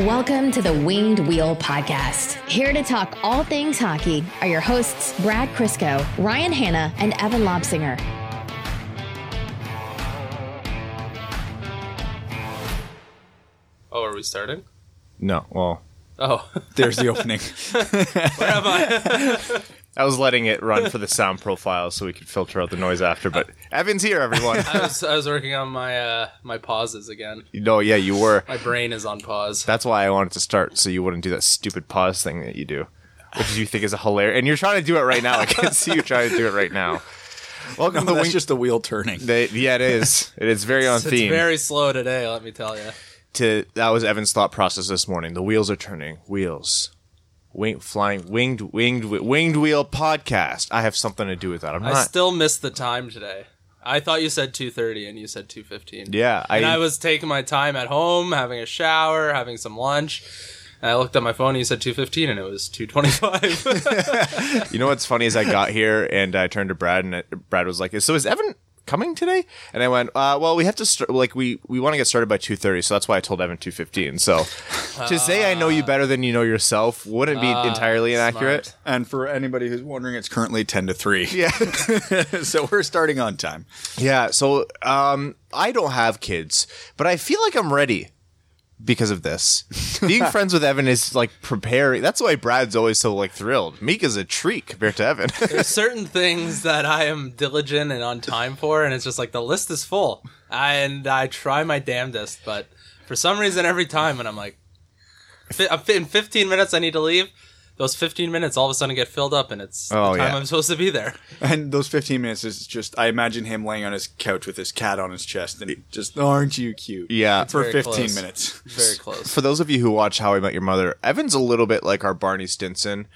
Welcome to the Winged Wheel Podcast. Here to talk all things hockey are your hosts, Brad Crisco, Ryan Hanna, and Evan Lobsinger. Oh, are we starting? No, well, Oh, There's the opening. where am I? I was letting it run for the sound profile so we could filter out the noise after. But Evan's here, everyone. I was I was working on my uh my pauses again. no, yeah, you were. My brain is on pause. That's why I wanted to start so you wouldn't do that stupid pause thing that you do, which you think is a hilarious. And you're trying to do it right now. I can see you trying to do it right now. Welcome No, to that's Wing. just the wheel turning. They, yeah, it is. It is very on It's theme. very slow today, let me tell you. to that was Evan's thought process this morning. The wheels are turning. Wheels. Wing, flying winged winged winged wheel podcast. I have something to do with that. I'm I not. still missed the time today. I thought you said 2:30 and you said 2:15. yeah, And I was taking my time at home, having a shower, having some lunch. And I looked at my phone and you said 2:15 and it was 2:25. You know what's funny is I got here and I turned to Brad and Brad was like, "So is Evan coming today?" And I went, uh, "Well, we have to start. Like we we want to get started by two thirty, so that's why I told Evan two fifteen. So to say I know you better than you know yourself wouldn't be entirely inaccurate. smart. And for anybody who's wondering, it's currently 10 to 3. Yeah, so we're starting on time. yeah. So um, I don't have kids, but I feel like I'm ready. Because of this, being friends with Evan is like preparing. That's why Brad's always so like thrilled. Mika's a treat compared to Evan. There's certain things that I am diligent and on time for, and it's just like the list is full, and I try my damnedest, but for some reason, every time and I'm like, I'm in 15 minutes, I need to leave. Those 15 minutes all of a sudden get filled up, and it's Oh, the time yeah. I'm supposed to be there. And those 15 minutes is just, I imagine him laying on his couch with his cat on his chest and he just, aren't you cute? Yeah. For 15 close. minutes. Very close. for those of you who watch How I Met Your Mother, Evan's a little bit like our Barney Stinson.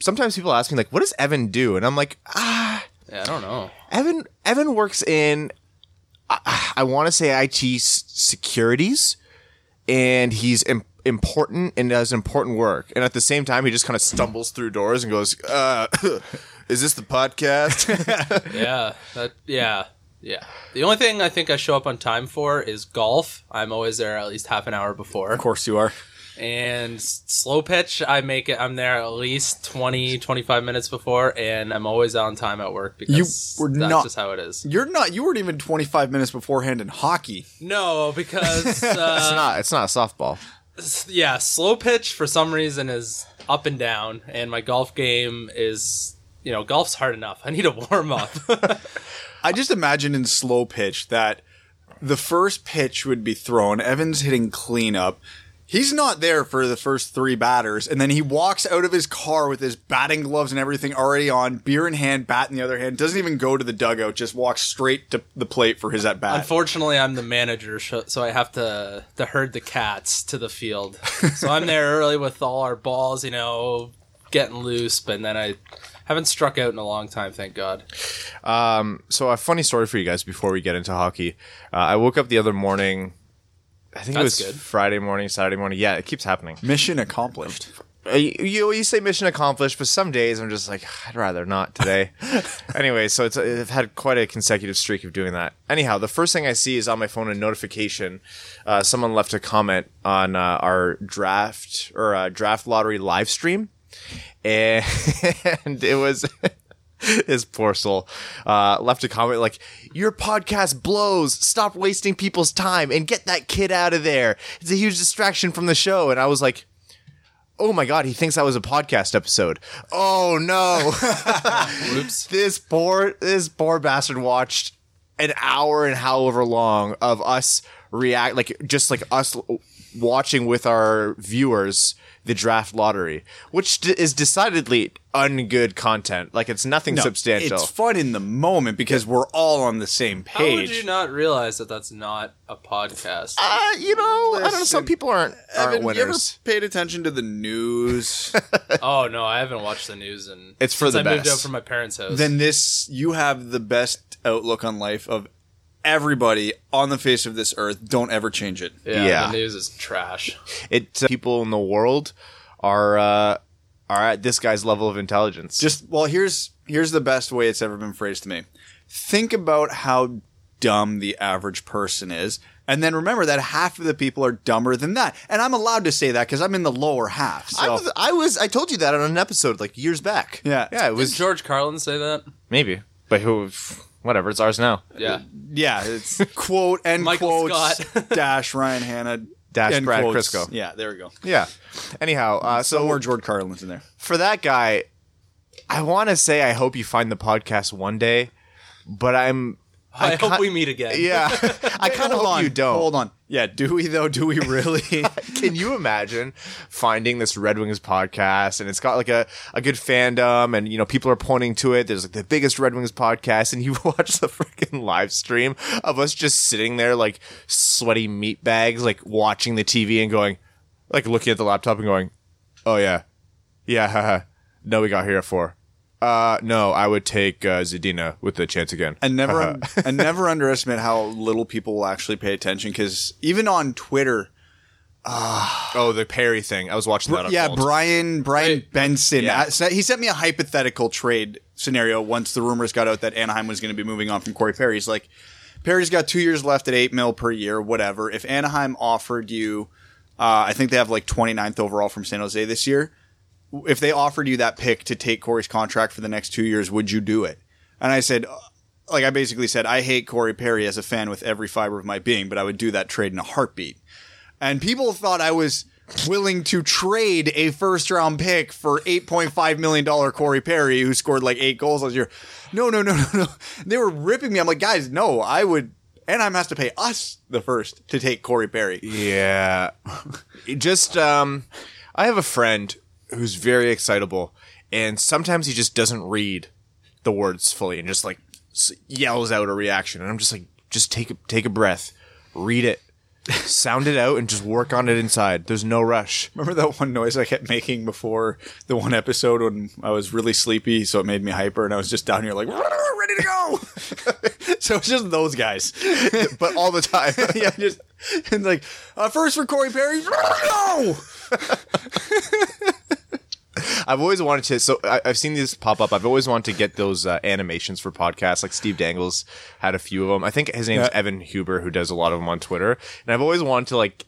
Sometimes people ask me like, "What does Evan do?" And I'm like, "Ah, Yeah, I don't know. Evan. Evan works in, I, I want to say IT s- securities, and he's Im- important and does important work. And at the same time, he just kind of stumbles through doors and goes, uh, "Is this the podcast?" Yeah, that yeah, yeah. The only thing I think I show up on time for is golf. I'm always there at least half an hour before. Of course you are. and slow pitch i make it i'm there at least 20 25 minutes before and i'm always on time at work because were that's not- just how it is You're not, you weren't even 25 minutes beforehand in hockey. no because it's uh, not. It's not a softball. Yeah slow pitch for some reason is up and down and my golf game is you know golf's hard enough i need a warm up I just imagine in slow pitch that the first pitch would be thrown. Evans hitting cleanup. He's not there for the first three batters, and then he walks out of his car with his batting gloves and everything already on, beer in hand, bat in the other hand. Doesn't even go to the dugout, just walks straight to the plate for his at bat. unfortunately i'm the manager so i have to to herd the cats to the field so i'm there early with all our balls you know getting loose but then i haven't struck out in a long time thank god Um, So a funny story for you guys before we get into hockey. Uh, I woke up the other morning. I think That's it was good. Friday morning, Saturday morning. Yeah, it keeps happening. Mission accomplished. Uh, You, you you say mission accomplished, but some days I'm just like I'd rather not today. anyway, so it's I've had quite a consecutive streak of doing that. Anyhow, the first thing I see is on my phone a notification. Uh, someone left a comment on uh, our draft or uh, draft lottery live stream, and, it was. His poor soul uh, left a comment like, "Your podcast blows. Stop wasting people's time and get that kid out of there. It's a huge distraction from the show." And I was like, oh my god, he thinks that was a podcast episode. Oh no. Oops. this poor this poor bastard watched an hour and however long of us react like just like us watching with our viewers the draft lottery, which d- is decidedly ungood content. Like it's nothing No, substantial. It's fun in the moment because we're all on the same page. How would page. you not realize that that's not a podcast? uh, you know, I don't know. Some people aren't aren't Evan, you ever paid attention to the news? oh no, I haven't watched the news and It's for since the I moved out from my parents' house. then this you have the best outlook on life of everybody on the face of this earth. Don't ever change it. yeah, Yeah. the news is trash. It uh, people in the world are uh, are at this guy's level of intelligence. Just well, here's here's the best way it's ever been phrased to me. Think about how dumb the average person is. And then remember that half of the people are dumber than that. And I'm allowed to say that because I'm in the lower half. So I was, I was, I told you that on an episode like years back. Yeah. yeah, it Did was George Carlin say that? maybe, but who, whatever, it's ours now. Yeah. yeah, it's quote end Michael quotes Scott. dash Ryan Hanna Dash end Brad quotes. Crisco. Yeah, there we go. Yeah. Anyhow, uh, so Somewhere George Carlin's in there. for that guy, I want to say I hope you find the podcast one day, but I'm. I, hope ca- we meet again. Yeah, I kind of hope on, you don't. Hold on. Yeah, do we though? Do we really? Can you imagine finding this Red Wings podcast and it's got like a, a good fandom and you know people are pointing to it. There's like the biggest Red Wings podcast and you watch the freaking live stream of us just sitting there like sweaty meat bags, like watching the TV and going, like looking at the laptop and going, oh yeah, yeah, haha. no, we got here at four. Uh, no, I would take uh, Zadina with the chance again. and never and never underestimate how little people will actually pay attention because even on Twitter, oh, the Perry thing. I was watching that. yeah, unfold. Brian Brian Wait. Benson. Yeah. uh, he sent me a hypothetical trade scenario once the rumors got out that Anaheim was going to be moving on from Corey Perry. He's like, Perry's got two years left at eight mil per year, whatever. If Anaheim offered you, uh, I think they have like 29th overall from San Jose this year. If they offered you that pick to take Corey's contract for the next two years, would you do it? And I said, like I basically said, I hate Corey Perry as a fan with every fiber of my being, but I would do that trade in a heartbeat. And people thought I was willing to trade a first round pick for $8.5 million Corey Perry, who scored like eight goals last year. No, no, no, no, no. They were ripping me. I'm like, guys, no, I would. Anaheim has to pay us the first to take Corey Perry. Yeah. Just um I have a friend who's very excitable and sometimes he just doesn't read the words fully and just like yells out a reaction and I'm just like just take a, take a breath. Read it. Sound it out and just work on it inside. There's no rush. Remember that one noise I kept making before the one episode when I was really sleepy, so it made me hyper, and I was just down here like ready to go. so it's just those guys. But all the time. yeah, just and like uh, first for Corey Perry. No. I've always wanted to. So I, I've seen these pop up. I've always wanted to get those uh, animations for podcasts. Like Steve Dangles had a few of them. I think his name's Yeah. Evan Huber, who does a lot of them on Twitter. And I've always wanted to like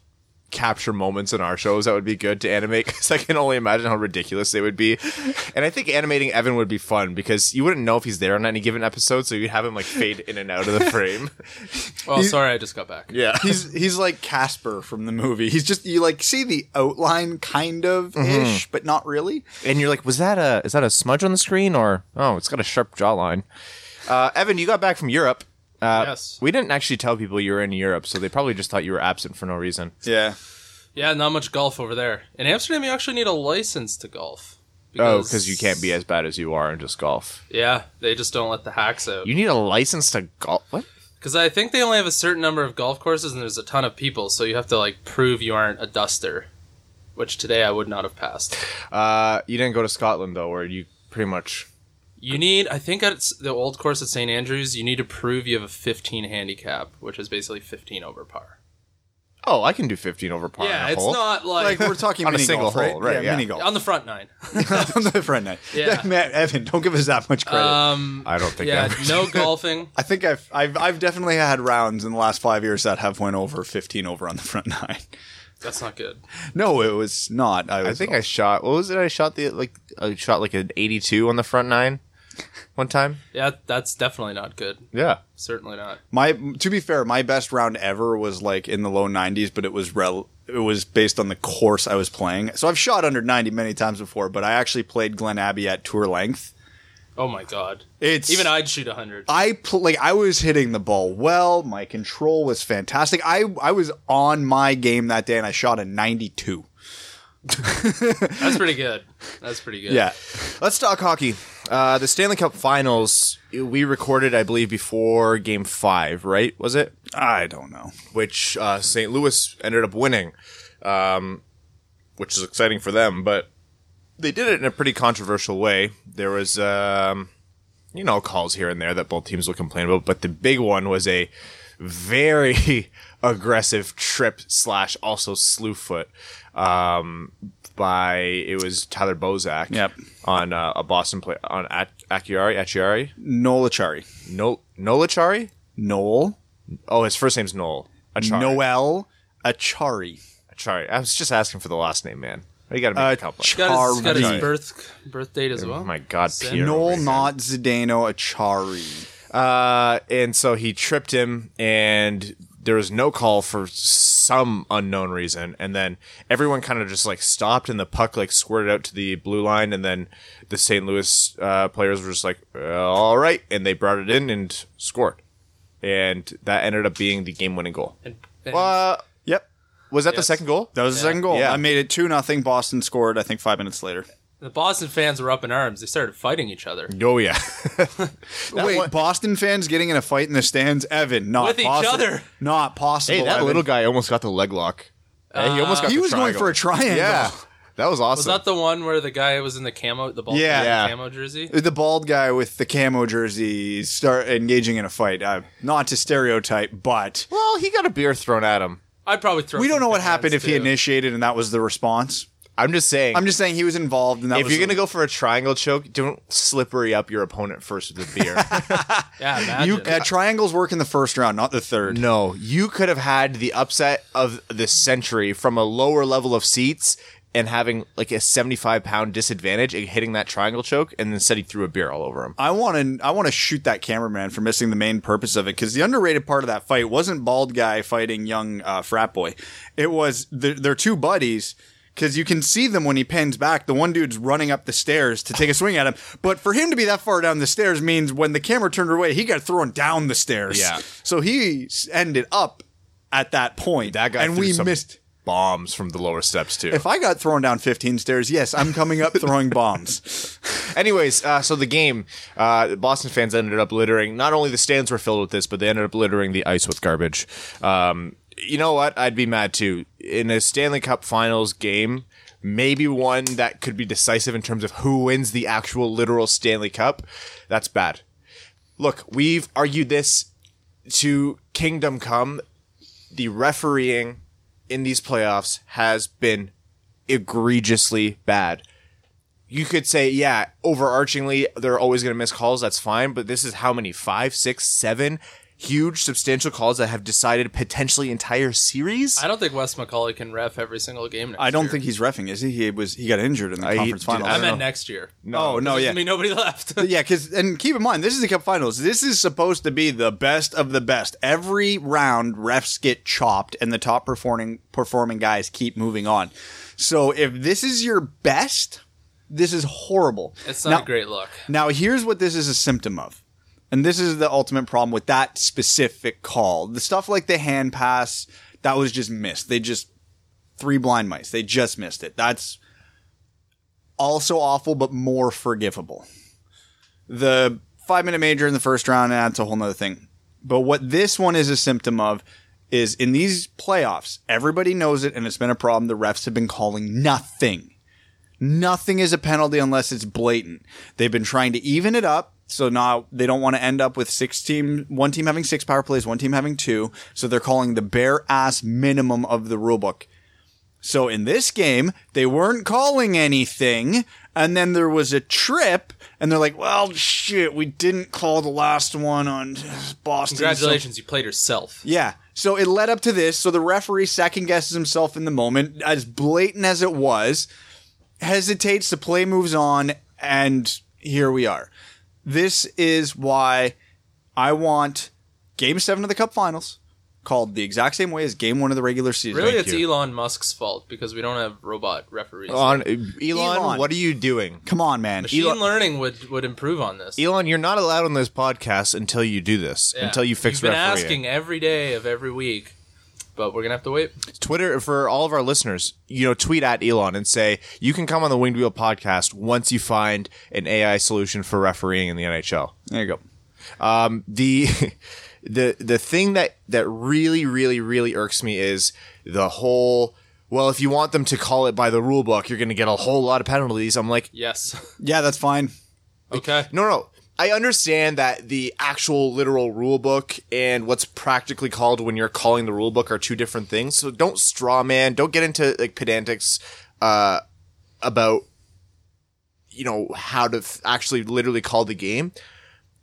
capture moments in our shows that would be good to animate because I can only imagine how ridiculous they would be. And I think animating Evan would be fun because you wouldn't know if he's there on any given episode, so you'd have him like fade in and out of the frame. Well, sorry, I just got back. yeah. He's he's like Casper from the movie. He's just you like see the outline kind of ish, but not really. and you're like, was that a is that a smudge on the screen or oh, it's got a sharp jawline. Uh, Evan, you got back from Europe. Uh, Yes. We didn't actually tell people you were in Europe, so they probably just thought you were absent for no reason. Yeah. Yeah, not much golf over there. In Amsterdam, you actually need a license to golf. Oh, because you can't be as bad as you are and just golf. Yeah, they just don't let the hacks out. You need a license to golf. What? Because I think they only have a certain number of golf courses, and there's a ton of people, so you have to like prove you aren't a duster. Which today I would not have passed. Uh, you didn't go to Scotland though, where you pretty much. You need, I think, at the old course at St Andrews, you need to prove you have a 15 handicap, which is basically 15 over par. Oh, I can do 15 over par. yeah, on a it's hole. not Like like, we're talking On a mini single golf, hole, right, yeah. mini golf on the front nine. on the front nine. Yeah. man, Evan, don't give us that much credit. Um, I don't think. yeah, Evan- no golfing. I think I've, I've I've definitely had rounds in the last five years that have went over fifteen over on the front nine. That's not good. No, it was not. I, was I think I shot. What was it? I shot the like. I shot like an 82 on the front nine, one time. Yeah, that's definitely not good. Yeah. Certainly not. my to be fair, my best round ever was like in the low nineties, but it was rel- it was based on the course I was playing. So I've shot under ninety many times before, but I actually played Glen Abbey at tour length. Oh my god. It's Even I'd shoot 100. I pl- like I was hitting the ball well. My control was fantastic. I I was on my game that day, and I shot a ninety-two. That's pretty good. That's pretty good. Yeah, Let's talk hockey. Uh, the Stanley Cup Finals. We recorded, I believe, before Game Five. Right? Was it? I don't know. which uh, St. Louis ended up winning, um, which is exciting for them. But they did it in a pretty controversial way. There was, um, you know, calls here and there that both teams will complain about, but the big one was a very aggressive trip slash also slew foot um, by it was Tyler Bozak Yep. on uh, a Boston play on At- Acciari Acciari Noel no Nolachari Noel Oh, his first name's Noel. Acciari. Noel Acciari. Acciari. I was just asking for the last name, man. You got to make Uh, a couple. Ch- Got his, got his birth birth date as well. oh my God, Sin. Peter. Noel, not Zdeno Acciari. Uh, and so he tripped him, and there was no call for some unknown reason. And then everyone kind of just like stopped, and the puck like squirted out to the blue line, and then the St. Louis uh, players were just like, "All right," and they brought it in and scored, and that ended up being the game-winning goal. And, and Uh, Yep. was that the second goal? That was the second goal. Yeah. I made it 2 nothing. Boston scored, I think, five minutes later. The Boston fans were up in arms. They started fighting each other. Oh yeah. Wait, one- Boston fans getting in a fight in the stands? Evan, not With each possible. other. Not possible. hey, that Evan. little guy almost got the leg lock. Hey, he almost got He the was going for a triangle. Yeah, that was awesome. Was that the one where the guy was in the camo, the ball Yeah. Yeah. camo jersey? The bald guy with the camo jersey start engaging in a fight. Uh, not to stereotype, but well, he got a beer thrown at him. I'd probably throw. we don't know what happened if he initiated and that was the response. I'm just saying. I'm just saying he was involved, and that if was you're gonna go for a triangle choke, don't slippery up your opponent first with a beer. Yeah, imagine. You, uh, triangles work in the first round, not the third. no, you could have had the upset of the century from a lower level of seats and having like a 75 pound disadvantage and hitting that triangle choke, and instead he threw a beer all over him. I want to I want to shoot that cameraman for missing the main purpose of it because the underrated part of that fight wasn't bald guy fighting young uh, frat boy. It was the, their two buddies because you can see them when he pins back. The one dude's running up the stairs to take a swing at him, but for him to be that far down the stairs means when the camera turned away, he got thrown down the stairs. Yeah. so he ended up at that point. That guy and we missed. bombs from the lower steps too. If I got thrown down 15 stairs, yes, I'm coming up throwing bombs. Anyways, uh, so the game, uh, Boston fans ended up littering. Not only the stands were filled with this, but they ended up littering the ice with garbage. Um, you know what? I'd be mad too. In a Stanley Cup Finals game, maybe one that could be decisive in terms of who wins the actual literal Stanley Cup. That's bad. Look, we've argued this to Kingdom Come. The refereeing in these playoffs has been egregiously bad you could say, yeah, overarchingly, they're always going to miss calls. That's fine. But this is how many? Five, six, seven huge, substantial calls that have decided potentially entire series? I don't think Wes McCauley can ref every single game. Next I don't year. think he's refing, is he? He was he got injured in the I- conference dude, finals. I don't meant know. next year. Oh no, There's yeah, gonna be nobody left. yeah. Because and keep in mind, this is the Cup Finals. This is supposed to be the best of the best. Every round, refs get chopped, and the top performing performing guys keep moving on. So if this is your best, this is horrible. it's not now, a great look. Now here's what this is a symptom of. And this is the ultimate problem with that specific call. The stuff like the hand pass, that was just missed. They just three blind mice. They just missed it. That's also awful, but more forgivable. The five minute major in the first round, that's a whole nother thing. But what this one is a symptom of is in these playoffs, everybody knows it, and it's been a problem. The refs have been calling nothing. Nothing is a penalty unless it's blatant. They've been trying to even it up. So now they don't want to end up with six team, one team having six power plays, one team having two. So they're calling the bare ass minimum of the rule book. So in this game, they weren't calling anything. And then there was a trip and they're like, well, shit, we didn't call the last one on uh, Boston. so- Congratulations, you played yourself. yeah. So it led up to this. So the referee second guesses himself in the moment, as blatant as it was, hesitates, the play moves on, and here we are. This is why I want game seven of the Cup Finals called the exact same way as game one of the regular season. Really, Thank it's you. Elon Musk's fault because we don't have robot referees. On Elon, Elon. what are you doing? Come on, man. Machine Elon- learning would would improve on this. Elon, you're not allowed on this podcast until you do this. Yeah. Until you fix You've been refereeing. asking every day of every week, but we're gonna have to wait. Twitter for all of our listeners, you know, tweet at Elon and say you can come on the Winged Wheel podcast once you find an AI solution for refereeing in the NHL. There you go. Um, the the the thing that that really really really irks me is the whole. Well, if you want them to call it by the rule book, you're going to get a whole lot of penalties. I'm like, Yes. Yeah, that's fine. okay. no, no. I understand that the actual literal rule book and what's practically called when you're calling the rule book are two different things. So don't straw man. Don't get into like pedantics uh, about you know how to actually literally call the game.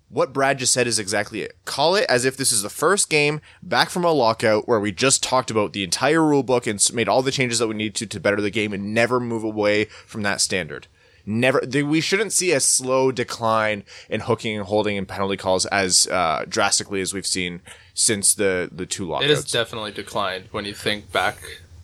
what Brad just said is exactly it. Call it as if this is the first game back from a lockout where we just talked about the entire rule book and made all the changes that we need to to better the game and never move away from that standard. Never, th- we shouldn't see a slow decline in hooking and holding and penalty calls as uh, drastically as we've seen since the the two lockouts. It has definitely declined when you think back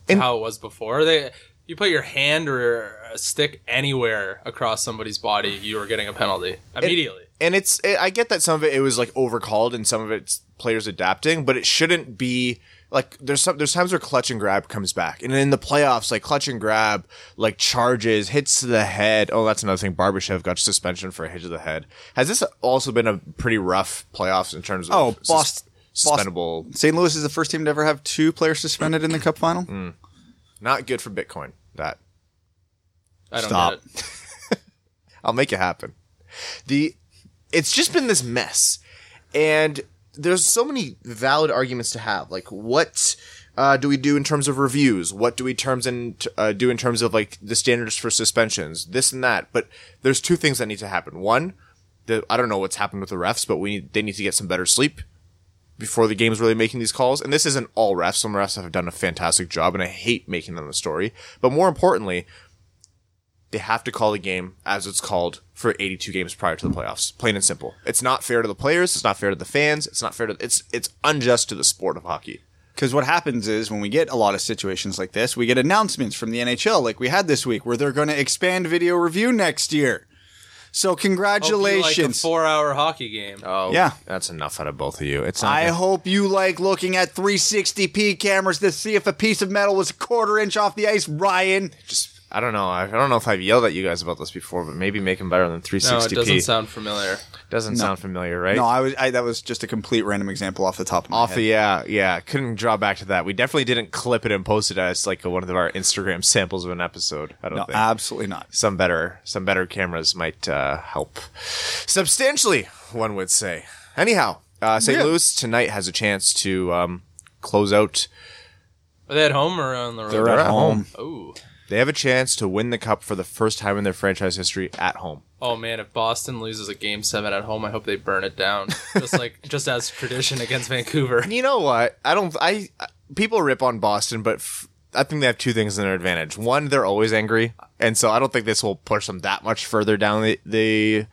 to And- how it was before. They you put your hand or a stick anywhere across somebody's body, you were getting a penalty immediately. and it's it, I get that some of it it was like overcalled and some of it's players adapting, but it shouldn't be like there's some there's times where clutch and grab comes back, and in the playoffs like clutch and grab like charges hits to the head. Oh, that's another thing. Barbashev got suspension for a hit to the head. Has this also been a pretty rough playoffs in terms of Oh, sus- Boston- suspendable? St. Louis is the first team to ever have two players suspended in the Cup final. Mm. Not good for Bitcoin. That I don't Stop. get it. I'll make it happen. The it's just been this mess, and there's so many valid arguments to have. Like, what uh, do we do in terms of reviews? What do we terms in uh, do in terms of like the standards for suspensions? This and that. But there's two things that need to happen. One, the, I don't know what's happened with the refs, but we need, they need to get some better sleep before the game's really making these calls. And this isn't all refs. Some refs have done a fantastic job, and I hate making them the story. But more importantly, they have to call the game as it's called for 82 games prior to the playoffs. Plain and simple. It's not fair to the players. It's not fair to the fans. It's not fair to. It's it's unjust to the sport of hockey. Because what happens is when we get a lot of situations like this, we get announcements from the NHL, like we had this week, where they're going to expand video review next year. So Hope you congratulations. like a four-hour hockey game. Oh Yeah. that's enough out of both of you. It's not. I hope you like looking at 360p cameras to see if a piece of metal was a quarter inch off the ice, Ryan. just. I don't know. I, I don't know if I've yelled at you guys about this before, but maybe make them better than 360p. No, it doesn't sound familiar. Doesn't sound familiar, right? No, I was I, that was just a complete random example off the top of my Off head. the yeah, yeah. Couldn't draw back to that. We definitely didn't clip it and post it as like one of our Instagram samples of an episode. I don't no, think. absolutely not. some better some better cameras might uh, help substantially one would say anyhow uh, st Yeah. louis tonight has a chance to um, close out Are they at home or on the road? They're at home. Oh, they have a chance to win the cup for the first time in their franchise history at home oh man! If Boston loses a game seven at home, I hope they burn it down. Just like just as tradition against Vancouver. you know what i don't i people rip on boston but f- I think they have two things in their advantage. One, they're always angry, and so I don't think this will push them that much further down the the,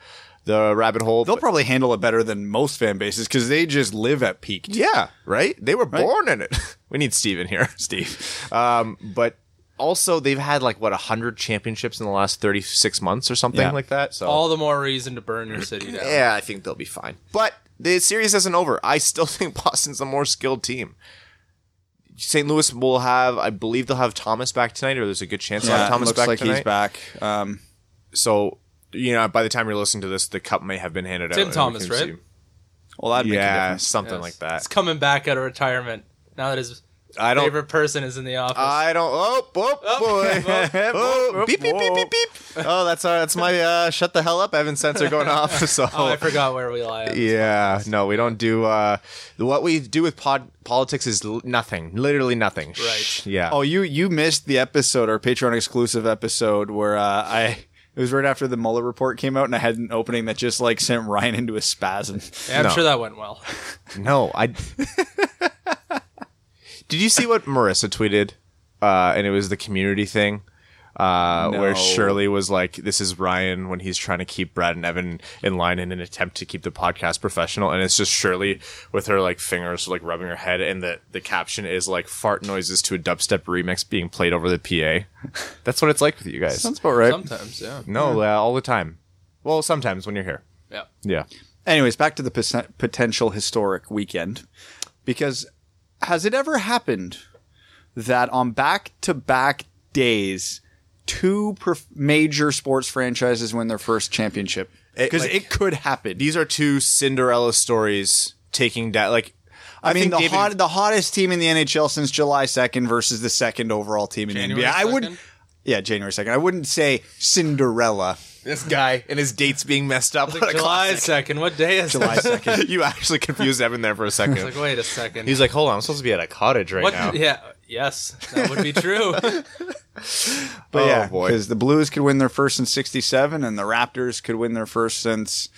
the rabbit hole. They'll but- probably handle it better than most fan bases because they just live at peak. Yeah, right? They were born in it. we need Steve in here. Steve. Um, but also they've had like what 100 championships in the last 36 months or something Yeah. like that. So All the more reason to burn your city down. yeah, I think they'll be fine. But the series isn't over. I still think Boston's a more skilled team. St. Louis will have, I believe they'll have Thomas back tonight, or there's a good chance they'll Yeah, have Thomas looks back like tonight. he's back. Um, So, you know, by the time you're listening to this, the cup may have been handed Tim out. and we Thomas, right? see- well, that'd make a Yeah, something Yes. like that. He's coming back out of retirement now that his I don't. favorite person is in the office. I don't. Oh, oh, boy. Oh, beep, beep, beep, beep, beep. Oh, that's uh, that's my uh, shut the hell up, Evan sensor going off. So oh, I forgot where we lie. on this yeah, no, we don't do. Uh, what we do with pod politics is l- nothing, literally nothing. Right. Yeah. Oh, you you missed the episode, our Patreon exclusive episode, where uh, I it was right after the Mueller report came out, and I had an opening that just like sent Ryan into a spasm. Yeah, I'm No. sure that went well. no, I. Did you see what Marissa tweeted? Uh, and it was the community thing. Uh, No. where Shirley was like, "This is Ryan when he's trying to keep Brad and Evan in line in an attempt to keep the podcast professional," and it's just Shirley with her like fingers like rubbing her head, and the the caption is like "fart noises to a dubstep remix being played over the PA." That's what it's like with you guys. Sounds about right. Sometimes, yeah. no, uh, all the time. Well, sometimes when you're here. Yeah. Yeah. Anyways, back to the pot- potential historic weekend, because has it ever happened that on back to back days, two prof- major sports franchises win their first championship? Because like- it could happen. These are two Cinderella stories taking down. Like, I, mean, think the David- hot, the hottest team in the NHL since July second versus the second overall team in January the NBA. I would, 2nd? yeah, January second. I wouldn't say Cinderella. This guy and his dates being messed up. What a July second. What day is July second. you actually confused Evan there for a second. Like, wait a second. He's like, hold on, I'm supposed to be at a cottage right what? now. Yeah. Yes, that would be true. But Oh, yeah, boy. because the Blues could win their first since '67, and the Raptors could win their first since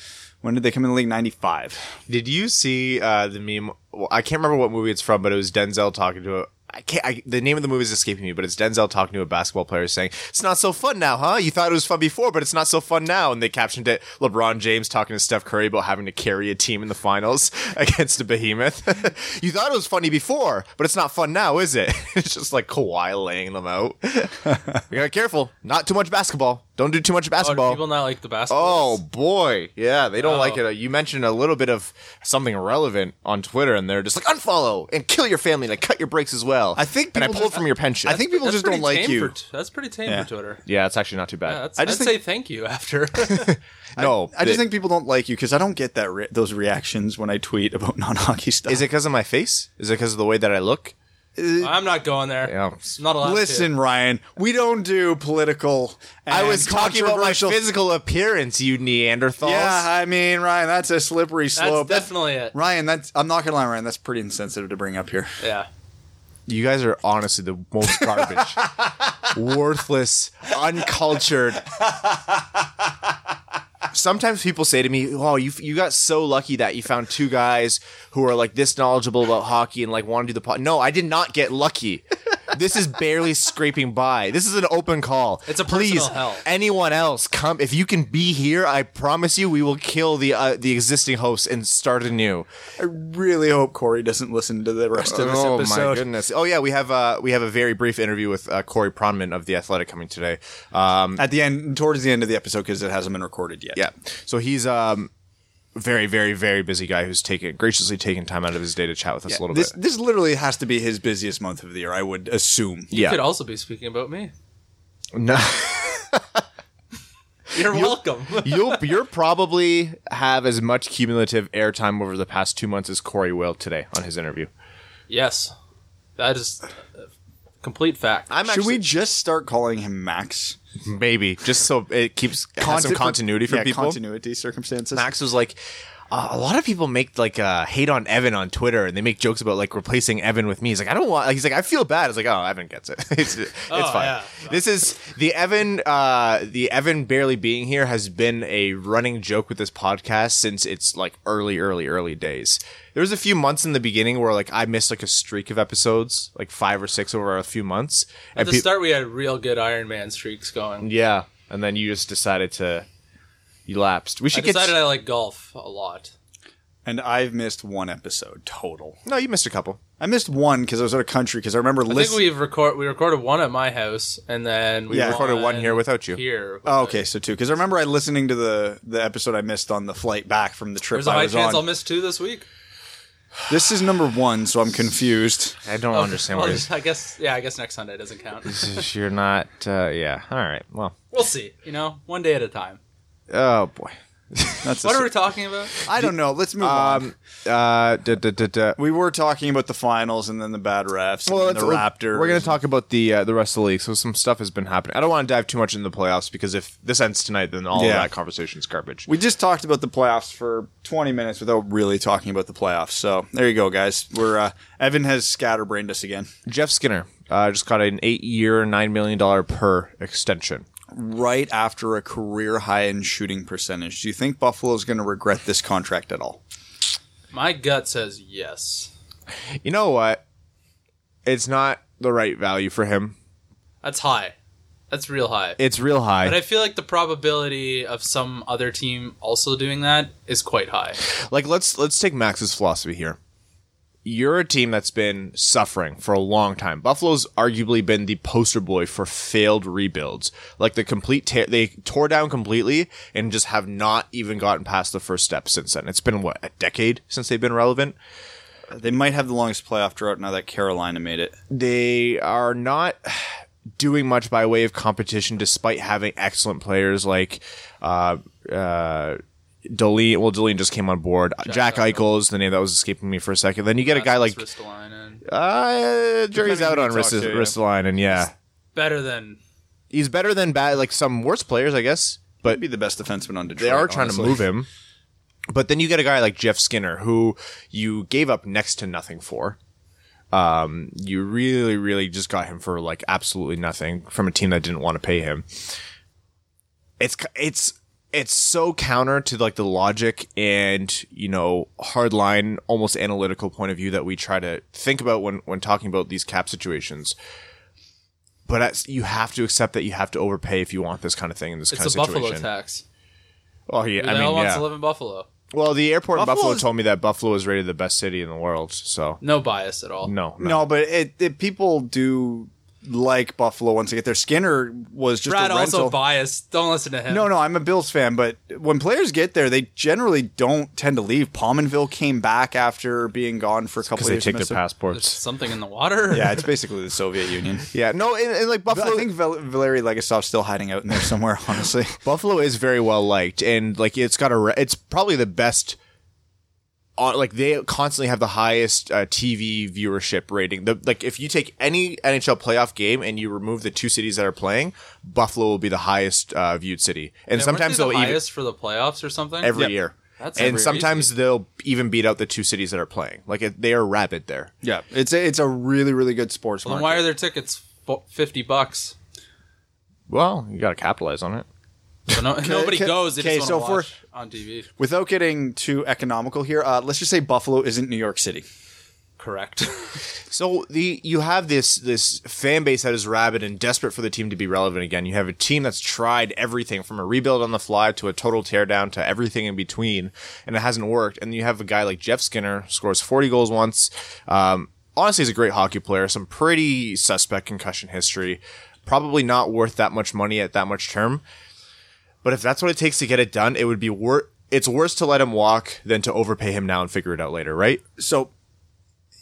When did they come in the league? 95. Did you see uh, the meme? Well, I can't remember what movie it's from, but it was Denzel talking to a. I can't. I, the name of the movie is escaping me, but it's Denzel talking to a basketball player saying, "It's not so fun now, huh? You thought it was fun before, but it's not so fun now." And they captioned it: LeBron James talking to Steph Curry about having to carry a team in the finals against a behemoth. you thought it was funny before, but it's not fun now, is it? it's just like Kawhi laying them out. you gotta be careful. Not too much basketball. Don't do too much Oh, do basketball. people not like the basketball? Oh boy, yeah, they don't Oh. like it. You mentioned a little bit of something relevant on Twitter, and they're just like unfollow and kill your family and like, cut your breaks as well. I think and I people pulled just- from your pension. I think people That's just don't pretty like tame you. For, t- that's pretty tame Yeah. for Twitter. yeah, it's actually not too bad. Yeah, that's, I I just just think- say thank you after. no, I just the- think people don't like you because I don't get that re- those reactions when I tweet about non-hockey stuff. is it because of my face? Is it because of the way that I look? Uh, I'm not going there. Yeah. Not allowed to. Listen, Ryan, we don't do political. I and was talking about my controversial- physical appearance, you Neanderthals. Yeah, I mean, Ryan, that's a slippery That's slope. That's- definitely it. Ryan, that's I'm not gonna lie, Ryan. That's pretty insensitive to bring up here. Yeah. You guys are honestly the most garbage, worthless, uncultured. Sometimes people say to me, "Oh, you you got so lucky that you found two guys who are like this knowledgeable about hockey and like want to do the pod." No, I did not get lucky. This is barely scraping by. This is an open call. It's a please. personal hell. Anyone else come? If you can be here, I promise you, we will kill the uh, the existing hosts and start anew. I really hope Corey doesn't listen to the rest of this oh episode. Oh my goodness! Oh yeah, we have uh, we have a very brief interview with uh, Corey Pronman of the Athletic coming today. Um, At the end, towards the end of the episode, because it hasn't been recorded yet. yeah, so he's um, very very very busy guy who's taken graciously taken time out of his day to chat with us a little This bit. this literally has to be his busiest month of the year. I would assume. You Yeah, could also be speaking about me. no, You're welcome. you'll you'll probably have as much cumulative airtime over the past two months as Corey will today on his interview. yes. That is a complete fact. I'm Should actually we just start calling him Max? maybe just so it keeps has some continuity for yeah, people. Continuity circumstances. Max was like, uh, a lot of people make like uh, hate on Evan on Twitter, and they make jokes about like replacing Evan with me. He's like, I don't want. He's like, I feel bad. It's like, oh, Evan gets it. it's it's Oh, fine. yeah. This is the Evan. Uh, the Evan barely being here has been a running joke with this podcast since its like early, early, early days. There was a few months in the beginning where like I missed like a streak of episodes, like five or six over a few months. At And the pe- start, we had real good Iron Man streaks going. yeah, and then you just decided to. You lapsed. We I should get. decided I like golf a lot. and I've missed one episode total. no, you missed a couple. I missed one because I was out of country. Because I remember I think we've record we recorded one at my house, and then we Yeah. Recorded one here without you. Here, Oh, okay, so two. Because I remember I listening to the the episode I missed on the flight back from the trip There's a I high was chance on. I'll miss two this week. This is number one, so I'm confused. I don't understand Well, where you're I guess yeah, I guess next Sunday doesn't count. You're not. Uh, yeah. All right. Well. we'll see. You know, one day at a time. Oh boy. That's What are we talking about? I don't know. Let's move on. Um. Uh. Da, da, da, da. We were talking about the finals and then the bad refs and Well, then let's- the Raptors. We're going to talk about the uh, the rest of the league. So some stuff has been happening. I don't want to dive too much into the playoffs because if this ends tonight, then all Yeah. of that conversation is garbage. We just talked about the playoffs for 20 minutes without really talking about the playoffs. So there you go, guys. We're uh, Evan has scatterbrained us again. Jeff Skinner uh, just got an eight year, nine million dollar per extension. Right after a career high in shooting percentage. Do you think Buffalo is going to regret this contract at all? My gut says yes. You know what? It's not the right value for him. That's high. That's real high. It's real high. But I feel like the probability of some other team also doing that is quite high. like let's let's take Max's philosophy here. You're a team that's been suffering for a long time. Buffalo's arguably been the poster boy for failed rebuilds. Like the complete tear they tore down completely and just have not even gotten past the first step since then. It's been what, a decade since they've been relevant. They might have the longest playoff drought now that Carolina made it. They are not doing much by way of competition despite having excellent players like uh uh Dahlin, well, Dahlin just came on board. Jack, Eichel is the name that was escaping me for a second. Then you get a guy like Ristolainen. Uh, jury's Depending out on you Rist- talk to, yeah. Ristolainen, yeah. better than He's better than bad, like some worse players, I guess. But Be the best defenseman on Detroit. they are trying honestly. to move him. But then you get a guy like Jeff Skinner, who you gave up next to nothing for. Um, you really, really just got him for like absolutely nothing from a team that didn't want to pay him. It's it's it's so counter to like the logic and you know hardline almost analytical point of view that we try to think about when when talking about these cap situations but as, you have to accept that you have to overpay if you want this kind of thing in this It's kind a of situation. Buffalo tax. Well, yeah, Who I the hell mean, wants yeah. to live in Buffalo? Well, the airport in Buffalo Buffalo's- told me that Buffalo is rated the best city in the world. So No bias at all. no, no. No, but it, it people do like Buffalo once they get there. Skinner was just Brad a rental. also biased. Don't listen to him. no, no, I'm a Bills fan, but when players get there, they generally don't tend to leave. Pominville came back after being gone for a couple because of they take their missed it. There's passports. something in the water. Yeah, it's basically the Soviet Union. Yeah, no, and, and like But Buffalo, I think Val- Valery Legasov's still hiding out in there somewhere. Honestly, Buffalo is very well liked, and like it's got a, re- it's probably the best. On like they constantly have the highest uh, TV viewership rating. The like if you take any NHL playoff game and you remove the two cities that are playing, Buffalo will be the highest uh, viewed city, and Yeah, sometimes weren't they they'll the even for the playoffs or something. every Yep. year. That's and crazy. sometimes they'll even beat out the two cities that are playing. Like it, they are rabid there. yeah, it's a, it's a really really good sports Well, then why are their tickets fifty bucks? Well, you got to capitalize on it. So no, nobody goes. Okay, so for- on TV. Without getting too economical here, uh, let's just say Buffalo isn't New York City. Correct. So the you have this this fan base that is rabid and desperate for the team to be relevant again. You have a team that's tried everything from a rebuild on the fly to a total teardown to everything in between, and it hasn't worked. And you have a guy like Jeff Skinner scores forty goals once. Um, honestly, he's a great hockey player. Some pretty suspect concussion history. Probably not worth that much money at that much term. But if that's what it takes to get it done, it would be worth. It's worse to let him walk than to overpay him now and figure it out later, right? So,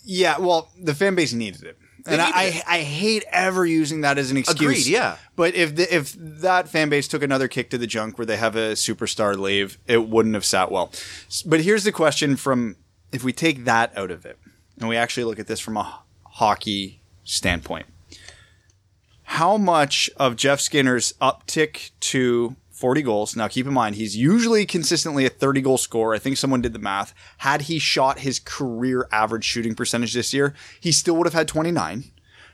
yeah, well, the fan base needed it. And I, needed I, I hate ever using that as an excuse. Agreed, yeah. But if the, if that fan base took another kick to the junk where they have a superstar leave, it wouldn't have sat well. But here's the question: from if we take that out of it and we actually look at this from a hockey standpoint, how much of Jeff Skinner's uptick to 40 goals? Now, keep in mind he's usually consistently a 30 goal scorer. I think someone did the math. Had he shot his career average shooting percentage this year, he still would have had 29.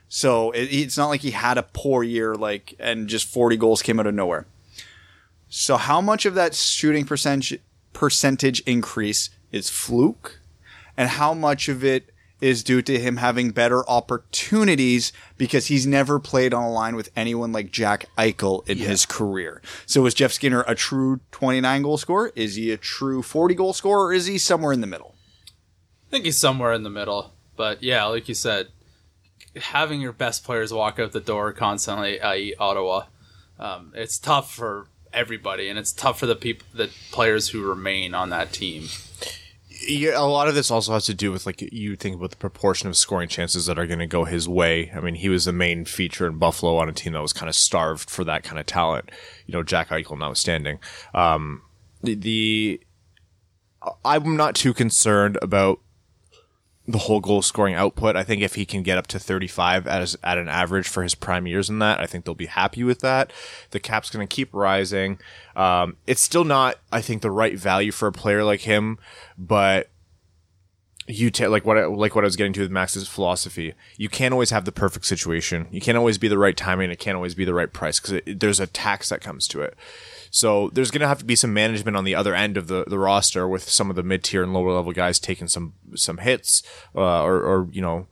So it, it's not like he had a poor year, like, and just 40 goals came out of nowhere. So how much of that shooting percentage percentage increase is fluke, and how much of it is due to him having better opportunities because he's never played on a line with anyone like Jack Eichel in his career. So is Jeff Skinner a true 29 goal scorer? Is he a true 40 goal scorer? Or is he somewhere in the middle? I think he's somewhere in the middle. But yeah, like you said, having your best players walk out the door constantly, i.e., Ottawa, um, it's tough for everybody, and it's tough for the people, the players who remain on that team. Yeah, a lot of this also has to do with like you think about the proportion of scoring chances that are going to go his way. I mean, he was the main feature in Buffalo on a team that was kind of starved for that kind of talent. You know, Jack Eichel notwithstanding. Um, the, the I'm not too concerned about the whole goal scoring output. I think if he can get up to 35 as at an average for his prime years in that, I think they'll be happy with that. The cap's going to keep rising. Um, it's still not, I think, the right value for a player like him, but you ta- like what I, like what I was getting to with Max's philosophy. You can't always have the perfect situation. You can't always be the right timing. It can't always be the right price because there's a tax that comes to it. So there's going to have to be some management on the other end of the, the roster with some of the mid tier and lower level guys taking some some hits uh, or, or you know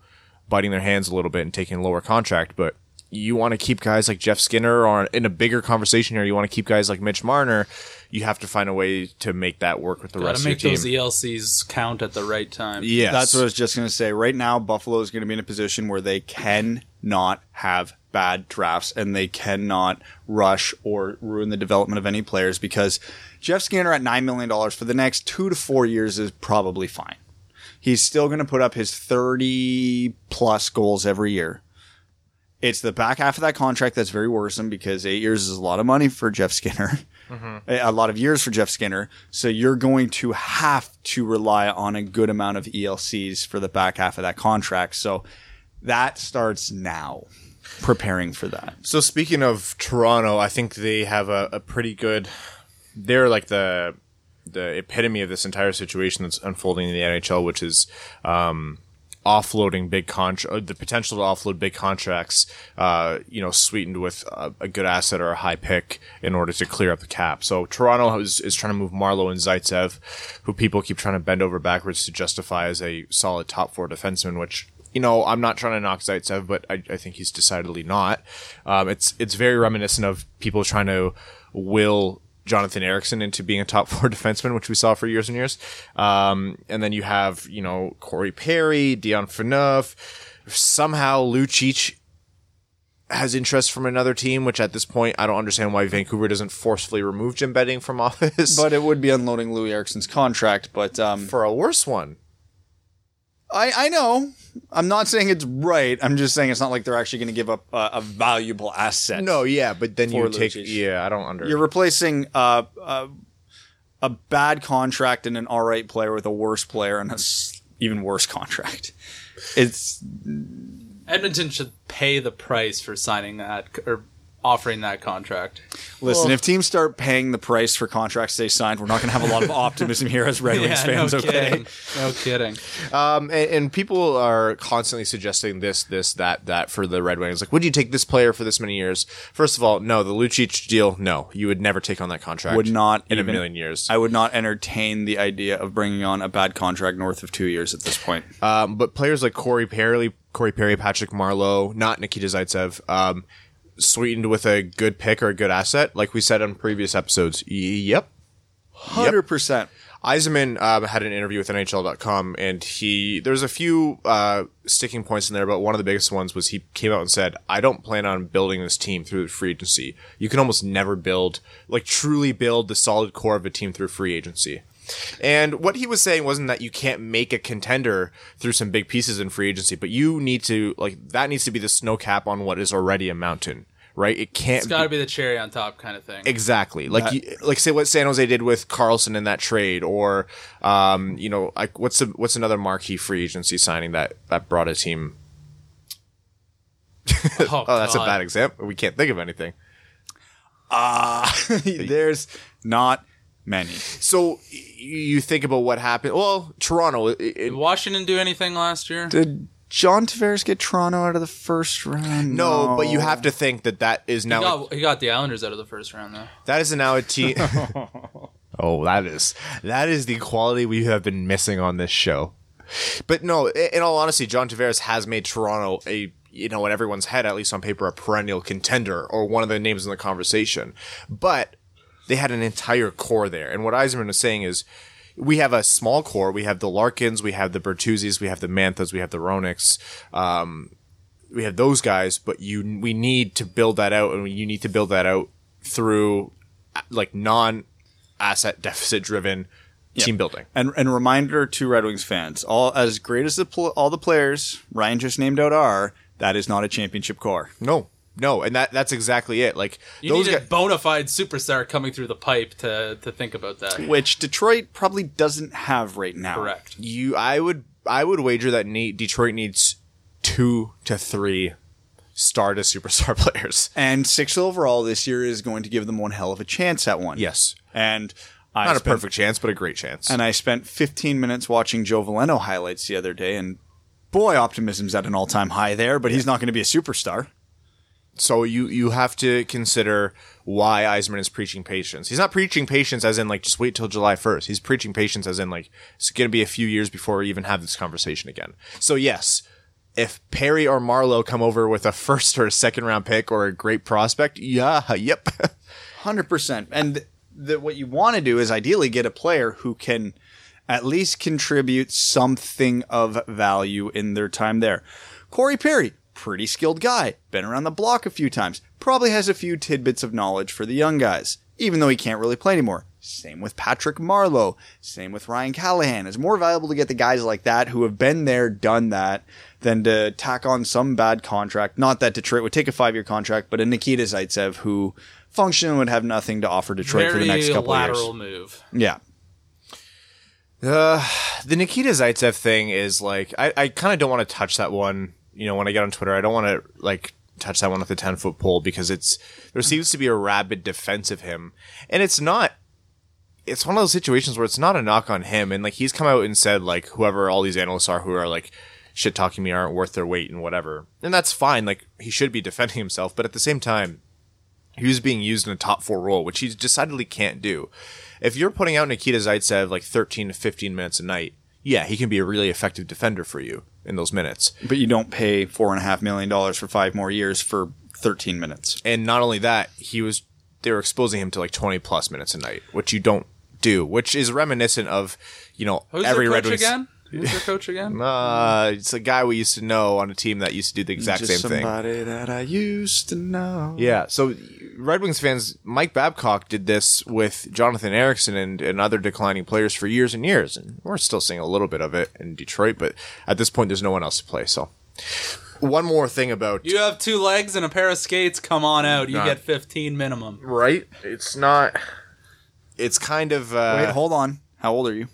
biting their hands a little bit and taking a lower contract. But you want to keep guys like Jeff Skinner or in a bigger conversation here. You want to keep guys like Mitch Marner. You have to find a way to make that work with the Got rest to of make those. ELCs count at the right time. Yes, That's what I was just going to say. Right now, Buffalo is going to be in a position where they cannot have bad drafts and they cannot rush or ruin the development of any players because Jeff Skinner at $9 million for the next two to four years is probably fine. He's still going to put up his 30 plus goals every year. It's the back half of that contract that's very worrisome because eight years is a lot of money for Jeff Skinner, mm-hmm. a lot of years for Jeff Skinner. So you're going to have to rely on a good amount of ELCs for the back half of that contract. So that starts now, preparing for that. So speaking of Toronto, I think they have a, a pretty good. They're like the the epitome of this entire situation that's unfolding in the NHL, which is um, offloading big contract, the potential to offload big contracts, uh, you know, sweetened with a, a good asset or a high pick in order to clear up the cap. So Toronto is, is trying to move Marleau and Zaitsev, who people keep trying to bend over backwards to justify as a solid top four defenseman, which you know, I'm not trying to knock Zaitsev, but I, I think he's decidedly not. Um, it's it's very reminiscent of people trying to will Jonathan Ericsson into being a top four defenseman, which we saw for years and years. Um, and then you have, you know, Corey Perry, Dion Phaneuf. Somehow Lucic has interest from another team, which at this point I don't understand why Vancouver doesn't forcefully remove Jim Betting from office. But it would be unloading Louis Ericsson's contract. But um, for a worse one. I, I know. I'm not saying it's right. I'm just saying it's not like they're actually going to give up a, a valuable asset. No, yeah, but then you For take Lucic. yeah, I don't under You're replacing uh, uh, a bad contract and an all right player with a worse player and a s- even worse contract. It's Edmonton should pay the price for signing that or offering that contract. listen. Well- if teams start paying the price for contracts they signed, we're not going to have a lot of optimism here as Red Wings fans. no okay, kidding. No kidding. Um, and, and people are constantly suggesting this, this, that, that for the Red Wings. Like, would you take this player for this many years? First of all, no. The Lucic deal, no. You would never take on that contract. would not in even- a million years. I would not entertain the idea of bringing on a bad contract north of two years at this point. Um, but players like Corey Perry, Corey Perry, Patrick Marleau, not Nikita Zaitsev, um, sweetened with a good pick or a good asset, like we said on previous episodes. Y- Yep. Hundred percent. Yzerman um, had an interview with NHL.com, and he there's a few uh, sticking points in there, but one of the biggest ones was he came out and said, "I don't plan on building this team through free agency. You can almost never build, like, truly build the solid core of a team through free agency." And what he was saying wasn't that you can't make a contender through some big pieces in free agency, but you need to like that needs to be the snow cap on what is already a mountain, right? It can't It's got to be the cherry on top kind of thing. Exactly. Like you, like say what San Jose did with Karlsson in that trade or um you know like what's the what's another marquee free agency signing that that brought a team oh, Oh, that's a bad example. We can't think of anything. There's not many. So y- you think about what happened. Well, Toronto it, it- Did Washington do anything last year? Did John Tavares get Toronto out of the first round? no, but you have to think that that is He now got, he got the Islanders out of the first round though. that is now a team Oh, that is that is the quality we have been missing on this show. But no, i- in all honesty, John Tavares has made Toronto a you know in everyone's head, at least on paper, a perennial contender or one of the names in the conversation. But they had an entire core there, and what Yzerman was saying is. We have a small core. We have the Larkins, we have the Bertuzzi's, we have the Manthas, we have the Hroneks. Um, we have those guys, but you we need to build that out, and you need to build that out through like non asset deficit driven team building. And and reminder to Red Wings fans: all as great as the pl- all the players Ryan just named out are, that is not a championship core. No, no, and that that's exactly it. Like You those need a guys. bona fide superstar coming through the pipe to to think about that. Which Detroit probably doesn't have right now. Correct. You, I would, I would wager that ne- Detroit needs two to three star to superstar players. And six overall this year is going to give them one hell of a chance at one. Yes, And I not a perfect chance, but a great chance. And I spent 15 minutes watching Joe Veleno highlights the other day, and boy, optimism's at an all time high there. But he's not going to be a superstar. So you you have to consider why Yzerman is preaching patience. He's not preaching patience as in like just wait till July first. He's preaching patience as in like it's going to be a few years before we even have this conversation again. So yes, if Perry or Marleau come over with a first or a second round pick or a great prospect, yeah, yep, Hundred percent. And the, what you want to do is ideally get a player who can at least contribute something of value in their time there. Corey Perry, pretty skilled guy, been around the block a few times, probably has a few tidbits of knowledge for the young guys, even though he can't really play anymore. Same with Patrick Marleau. Same with Ryan Callahan. It's more valuable to get the guys like that who have been there, done that, than to tack on some bad contract. Not that Detroit would take a five year contract, but a Nikita Zaitsev who functionally would have nothing to offer Detroit for the next couple of lateral years. move. Yeah. Uh, the Nikita Zaitsev thing is like I, I kind of don't want to touch that one. You know, when I get on Twitter, I don't want to like touch that one with a ten foot pole because it's there seems to be a rabid defense of him, and it's not. It's one of those situations where it's not a knock on him, and like he's come out and said like whoever all these analysts are who are like shit talking me aren't worth their weight and whatever. And that's fine. Like he should be defending himself, but at the same time, he was being used in a top four role, which he decidedly can't do. If you're putting out Nikita Zaitsev like 13 to 15 minutes a night, yeah, he can be a really effective defender for you in those minutes. But you don't pay four and a half million dollars for five more years for 13 minutes. And not only that, he was they were exposing him to like 20 plus minutes a night, which you don't do, which is reminiscent of, you know, Who's every their Red Wings again? Who's their coach again? Uh, it's a guy we used to know on a team that used to do the exact Just same thing. somebody that I used to know. Yeah, so Red Wings fans, Mike Babcock did this with Jonathan Ericsson and, and other declining players for years and years, and we're still seeing a little bit of it in Detroit, but at this point, there's no one else to play. So, one more thing about You have two legs and a pair of skates. Come on out. You Nah. get 15 minimum. right, it's not. It's kind of uh, Wait, hold on. How old are you?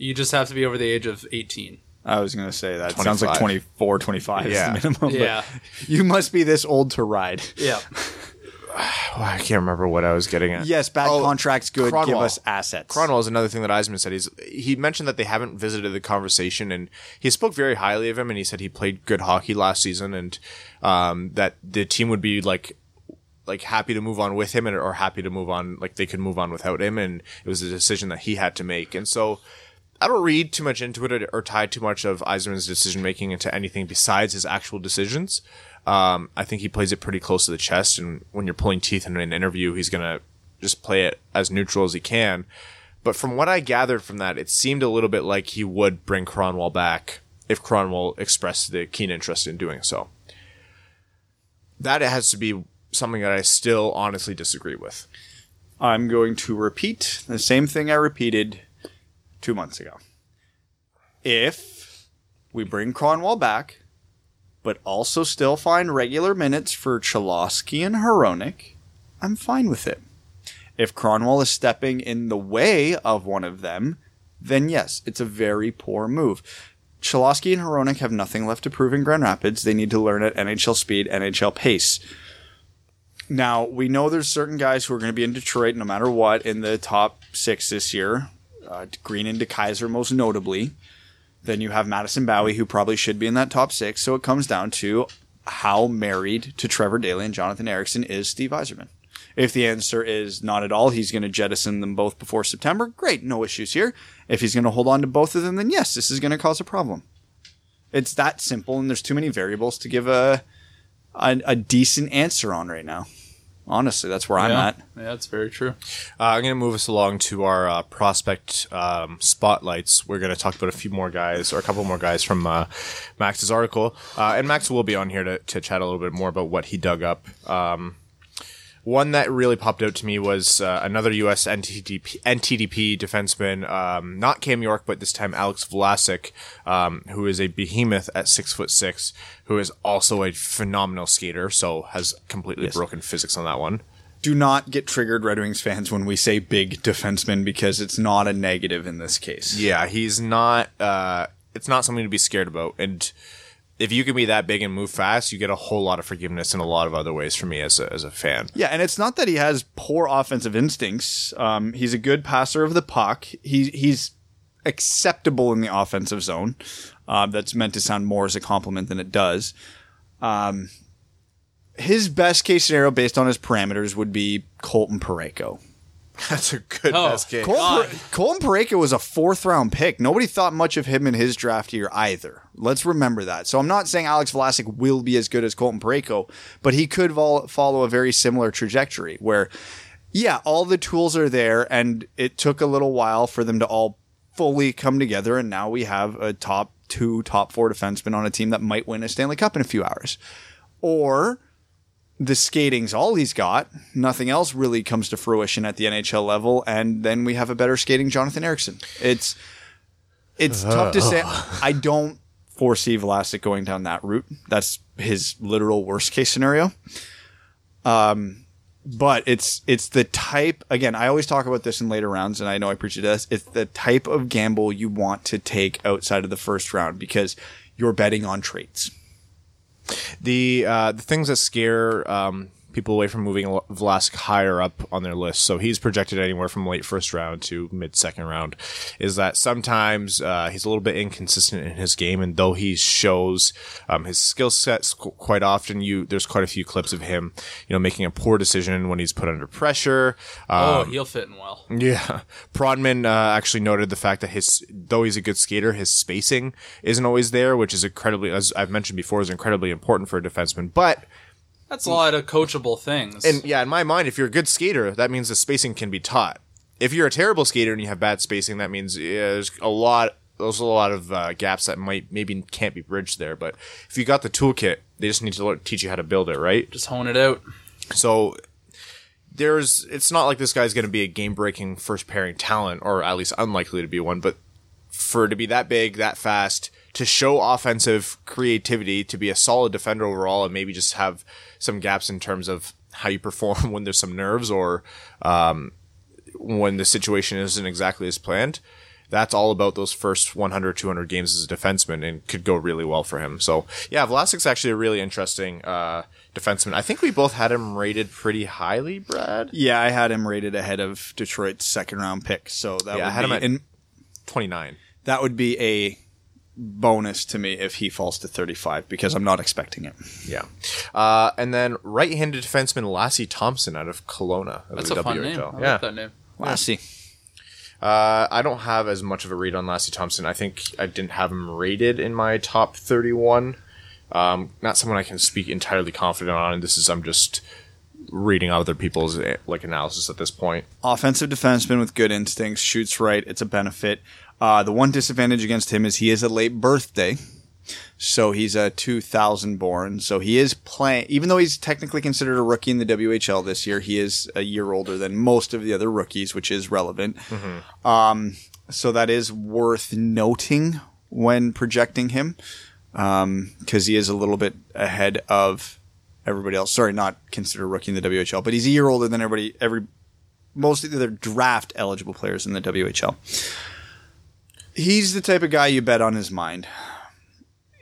You just have to be over the age of 18. I was going to say that sounds like 25. 24, 25 Yeah. is the minimum. Yeah. You must be this old to ride. Yeah. I can't remember what I was getting at. Yes, bad Oh, contracts good. Give us assets. Kronwall is another thing that Yzerman said. He's he mentioned that they haven't visited the conversation, and he spoke very highly of him. And he said he played good hockey last season, and um, that the team would be like like happy to move on with him, and or happy to move on like they could move on without him. And it was a decision that he had to make. And so I don't read too much into it or, tie too much of Yzerman's decision making into anything besides his actual decisions. Um, I think he plays it pretty close to the chest, and when you're pulling teeth in an interview, he's gonna just play it as neutral as he can. But from what I gathered from that, it seemed a little bit like he would bring Kronwall back if Kronwall expressed the keen interest in doing so. That has to be something that I still honestly disagree with. I'm going to repeat the same thing I repeated two months ago. If we bring Kronwall back, but also still find regular minutes for Cholowski and Hronek, I'm fine with it. If Kronwall is stepping in the way of one of them, then yes, it's a very poor move. Cholowski and Hronek have nothing left to prove in Grand Rapids. They need to learn at NHL speed, NHL pace. Now, we know there's certain guys who are going to be in Detroit no matter what in the top six this year. Uh, Green and DeKeyser, most notably. Then you have Madison Bowey, who probably should be in that top six. So it comes down to how married to Trevor Daley and Jonathan Ericsson is Steve Yzerman. If the answer is not at all, he's going to jettison them both before September. Great, no issues here. If he's going to hold on to both of them, then yes, this is going to cause a problem. It's that simple, and there's too many variables to give a a, a decent answer on right now. Honestly, that's where I'm yeah. at. Yeah, that's very true. Uh, I'm going to move us along to our uh, prospect um, spotlights. We're going to talk about a few more guys or a couple more guys from uh, Max's article. Uh, and Max will be on here to, to chat a little bit more about what he dug up. Um, one that really popped out to me was uh, another U.S. NTDP, NTDP defenseman, um, not Cam York, but this time Alex Vlasic, um, who is a behemoth at six foot six, who is also a phenomenal skater, so has completely broken physics on that one. Do not get triggered, Red Wings fans, when we say big defenseman because it's not a negative in this case. Yeah, he's not. Uh, it's not something to be scared about. And if you can be that big and move fast, you get a whole lot of forgiveness in a lot of other ways for me as a, as a fan. Yeah, and it's not that he has poor offensive instincts. Um, he's a good passer of the puck. He, he's acceptable in the offensive zone. Uh, that's meant to sound more as a compliment than it does. Um, his best case scenario, based on his parameters, would be Colton Parayko. That's a good Oh, best case. Colton, God. Par- Colton Parayko was a fourth round pick. Nobody thought much of him in his draft year either. Let's remember that. So I'm not saying Alex Vlasic will be as good as Colton Parayko, but he could vol- follow a very similar trajectory where, yeah, all the tools are there, and it took a little while for them to all fully come together, and now we have a top two, top four defenseman on a team that might win a Stanley Cup in a few hours. Or the skating's all he's got. Nothing else really comes to fruition at the NHL level, and then we have a better skating Jonathan Ericsson. It's it's tough to say. I don't foresee Vlasic going down that route. That's his literal worst case scenario. Um, but it's it's the type again. I always talk about this in later rounds, and I know I preach it this. It's the type of gamble you want to take outside of the first round because you're betting on traits. The uh, the things that scare um, people away from moving Vlasic higher up on their list. So he's projected anywhere from late first round to mid second round. Is that sometimes uh, he's a little bit inconsistent in his game, and though he shows um, his skill sets qu- quite often, you there's quite a few clips of him, you know, making a poor decision when he's put under pressure. Oh, Um, he'll fit in well. yeah, Pronman uh, actually noted the fact that his, though he's a good skater, his spacing isn't always there, which is incredibly, as I've mentioned before, is incredibly important for a defenseman. But That's a lot of coachable things. and yeah, in my mind, if you're a good skater, that means the spacing can be taught. If you're a terrible skater and you have bad spacing, that means yeah, there's a lot. There's a lot of uh, gaps that might maybe can't be bridged there. But if you got the toolkit, they just need to learn, teach you how to build it, right? Just hone it out. So there's it's not like this guy's going to be a game breaking first pairing talent or at least unlikely to be one but for it to be that big that fast to show offensive creativity to be a solid defender overall and maybe just have some gaps in terms of how you perform when there's some nerves or um, when the situation isn't exactly as planned. That's all about those first 100 200 games as a defenseman and could go really well for him. So yeah Vlasic's actually a really interesting uh, defenseman. I think we both had him rated pretty highly brad? Yeah, I had him rated ahead of Detroit's second round pick, so that Yeah, I had be, him at- and 29 that would be a bonus to me if he falls to 35 because I'm not expecting it. yeah uh, and then right-handed defenseman Lassi Thomson out of Kelowna of That's the a fun WHL. name. I yeah like that name. Lassie. Uh, I don't have as much of a read on Lassi Thomson. I think I didn't have him rated in my top 31. Um, not someone I can speak entirely confident on. And this is I'm just reading other people's eh, like analysis at this point. Offensive defenseman with good instincts, shoots right. It's a benefit. Uh, the one disadvantage against him is he is a late birthday. So he's a 2000 born. So he is playing, even though he's technically considered a rookie in the WHL this year, he is a year older than most of the other rookies, which is relevant. Um, so that is worth noting when projecting him, because he is a little bit ahead of everybody else. Sorry, not considered a rookie in the WHL, but he's a year older than everybody, every, most of the other draft eligible players in the WHL. He's the type of guy you bet on his mind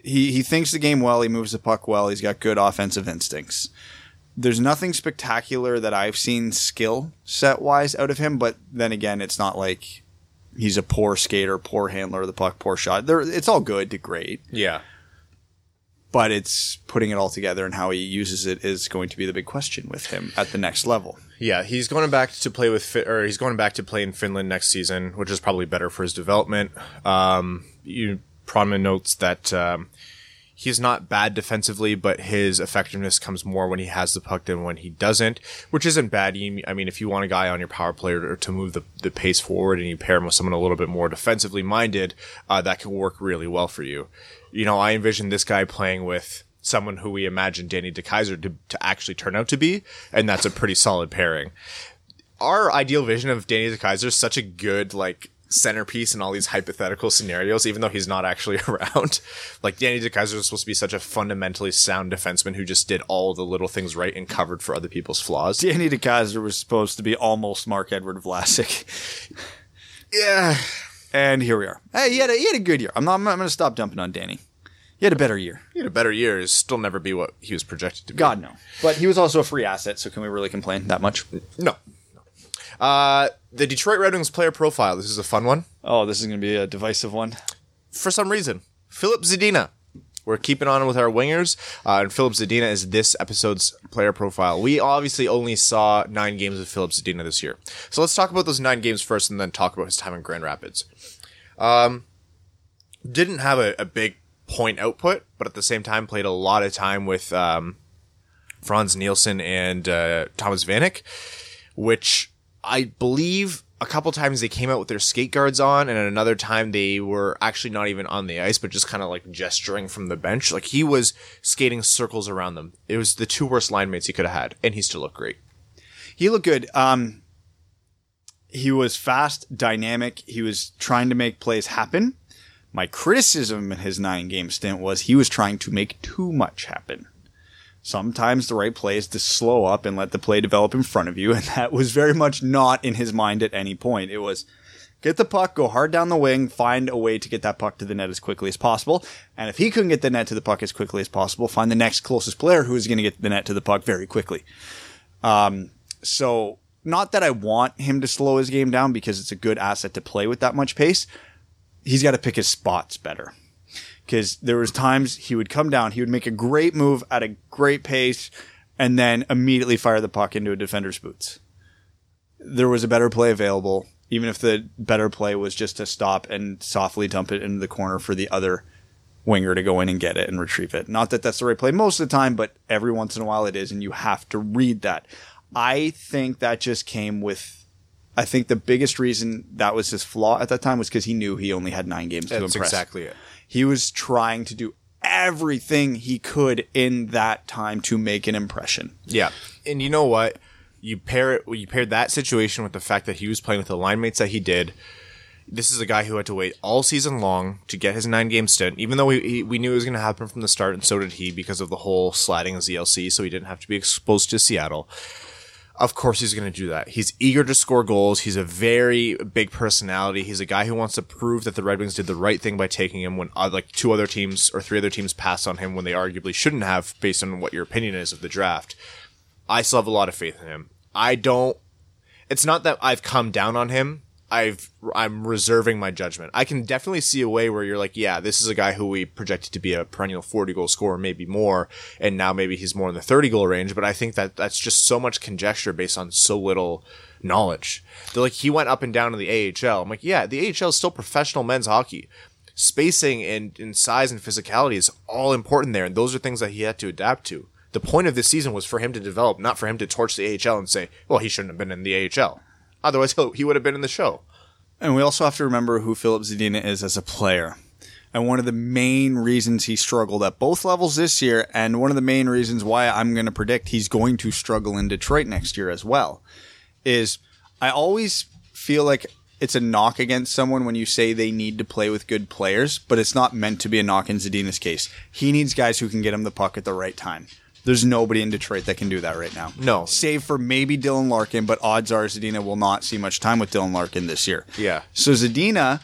he he thinks the game well. He moves the puck well. He's got good offensive instincts. There's nothing spectacular that I've seen skill set wise out of him, but then again, it's not like he's a poor skater, poor handler of the puck, poor shot. There, it's all good to great, Yeah. but it's putting it all together and how he uses it is going to be the big question with him at the next level. Yeah, he's going back to play with, or he's going back to play in Finland next season, which is probably better for his development. Um, you, notes that um, he's not bad defensively, but his effectiveness comes more when he has the puck than when he doesn't, which isn't bad. I mean, if you want a guy on your power play to move the, the pace forward and you pair him with someone a little bit more defensively minded, uh, that can work really well for you. You know, I envision this guy playing with someone who we imagine Danny DeKeyser to, to actually turn out to be, and that's a pretty solid pairing. Our ideal vision of Danny DeKeyser is such a good, like, centerpiece in all these hypothetical scenarios, even though he's not actually around. Like, Danny DeKeyser is supposed to be such a fundamentally sound defenseman who just did all the little things right and covered for other people's flaws. Danny DeKeyser was supposed to be almost Marc-Edouard Vlasic. Yeah. And here we are. Hey, he had a, he had a good year. I'm not. I'm going to stop dumping on Danny. He had a better year. He had a better year, is still never be what he was projected to be. God no. But he was also a free asset, so can we really complain that much? No. Uh, the Detroit Red Wings player profile. This is a fun one. Oh, this is going to be a divisive one. for some reason. Filip Zadina. We're keeping on with our wingers, uh, and Filip Zadina is this episode's player profile. We obviously only saw nine games of Filip Zadina this year, so let's talk about those nine games first, and then talk about his time in Grand Rapids. Um, didn't have a, a big point output, but at the same time played a lot of time with um, Frans Nielsen and uh, Thomas Vanek, which I believe a couple times they came out with their skate guards on, and another time they were actually not even on the ice, but just kind of like gesturing from the bench. Like he was skating circles around them. It was the two worst line mates he could have had, and he still looked great. He looked good. Um, he was fast, dynamic. He was trying to make plays happen. My criticism in his nine game stint was he was trying to make too much happen. Sometimes the right play is to slow up and let the play develop in front of you, and that was very much not in his mind at any point. It was Get the puck, go hard down the wing, find a way to get that puck to the net as quickly as possible. And if he couldn't get the net to the puck as quickly as possible, find the next closest player who is going to get the net to the puck very quickly. Um, so not that I want him to slow his game down because it's a good asset to play with that much pace. He's got to pick his spots better. Because there was times he would come down, he would make a great move at a great pace, and then immediately fire the puck into a defender's boots. There was a better play available, even if the better play was just to stop and softly dump it into the corner for the other winger to go in and get it and retrieve it. Not that that's the right play most of the time, but every once in a while it is, and you have to read that. I think that just came with. I think the biggest reason that was his flaw at that time was because he knew he only had nine games to impress. exactly it. He was trying to do everything he could in that time to make an impression. Yeah, and you know what? You pair it. You paired that situation with the fact that he was playing with the line mates that he did. This is a guy who had to wait all season long to get his nine game stint, even though we, he, we knew it was going to happen from the start, and so did he because of the whole sliding of ZLC, so he didn't have to be exposed to Seattle. Of course, he's going to do that. He's eager to score goals. He's a very big personality. He's a guy who wants to prove that the Red Wings did the right thing by taking him when uh, like two other teams or three other teams passed on him when they arguably shouldn't have, based on what your opinion is of the draft. I still have a lot of faith in him. I don't. It's not that I've come down on him. I've I'm reserving my judgment. I can definitely see a way where you're like, yeah, this is a guy who we projected to be a perennial 40 goal scorer, maybe more, and now maybe he's more in the 30 goal range. But I think that that's just so much conjecture based on so little knowledge. They're like he went up and down in the AHL. I'm like, yeah, the AHL is still professional men's hockey. Spacing and, and size and physicality is all important there, and those are things that he had to adapt to. The point of this season was for him to develop, not for him to torch the AHL and say, well, he shouldn't have been in the AHL. Otherwise, he would have been in the show. And we also have to remember who Filip Zadina is as a player. And one of the main reasons he struggled at both levels this year, and one of the main reasons why I'm going to predict he's going to struggle in Detroit next year as well, is I always feel like it's a knock against someone when you say they need to play with good players, but it's not meant to be a knock in Zadina's case. He needs guys who can get him the puck at the right time. There's nobody in Detroit that can do that right now. No. Save for maybe Dylan Larkin, but odds are Zadina will not see much time with Dylan Larkin this year. Yeah. So Zadina,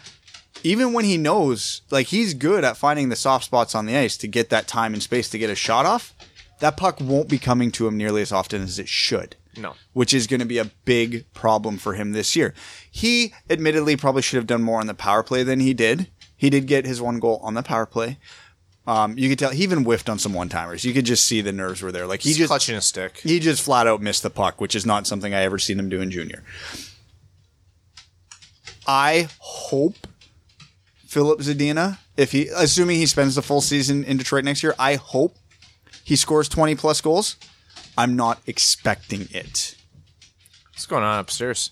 even when he knows, like he's good at finding the soft spots on the ice to get that time and space to get a shot off, that puck won't be coming to him nearly as often as it should. No. Which is going to be a big problem for him this year. He admittedly probably should have done more on the power play than he did. He did get his one goal on the power play. Um, you could tell he even whiffed on some one timers. You could just see the nerves were there. Like he He's just clutching a stick. he just flat out missed the puck, which is not something I ever seen him do in junior. I hope Filip Zadina, if he assuming he spends the full season in Detroit next year, I hope he scores 20 plus goals. I'm not expecting it. What's going on upstairs?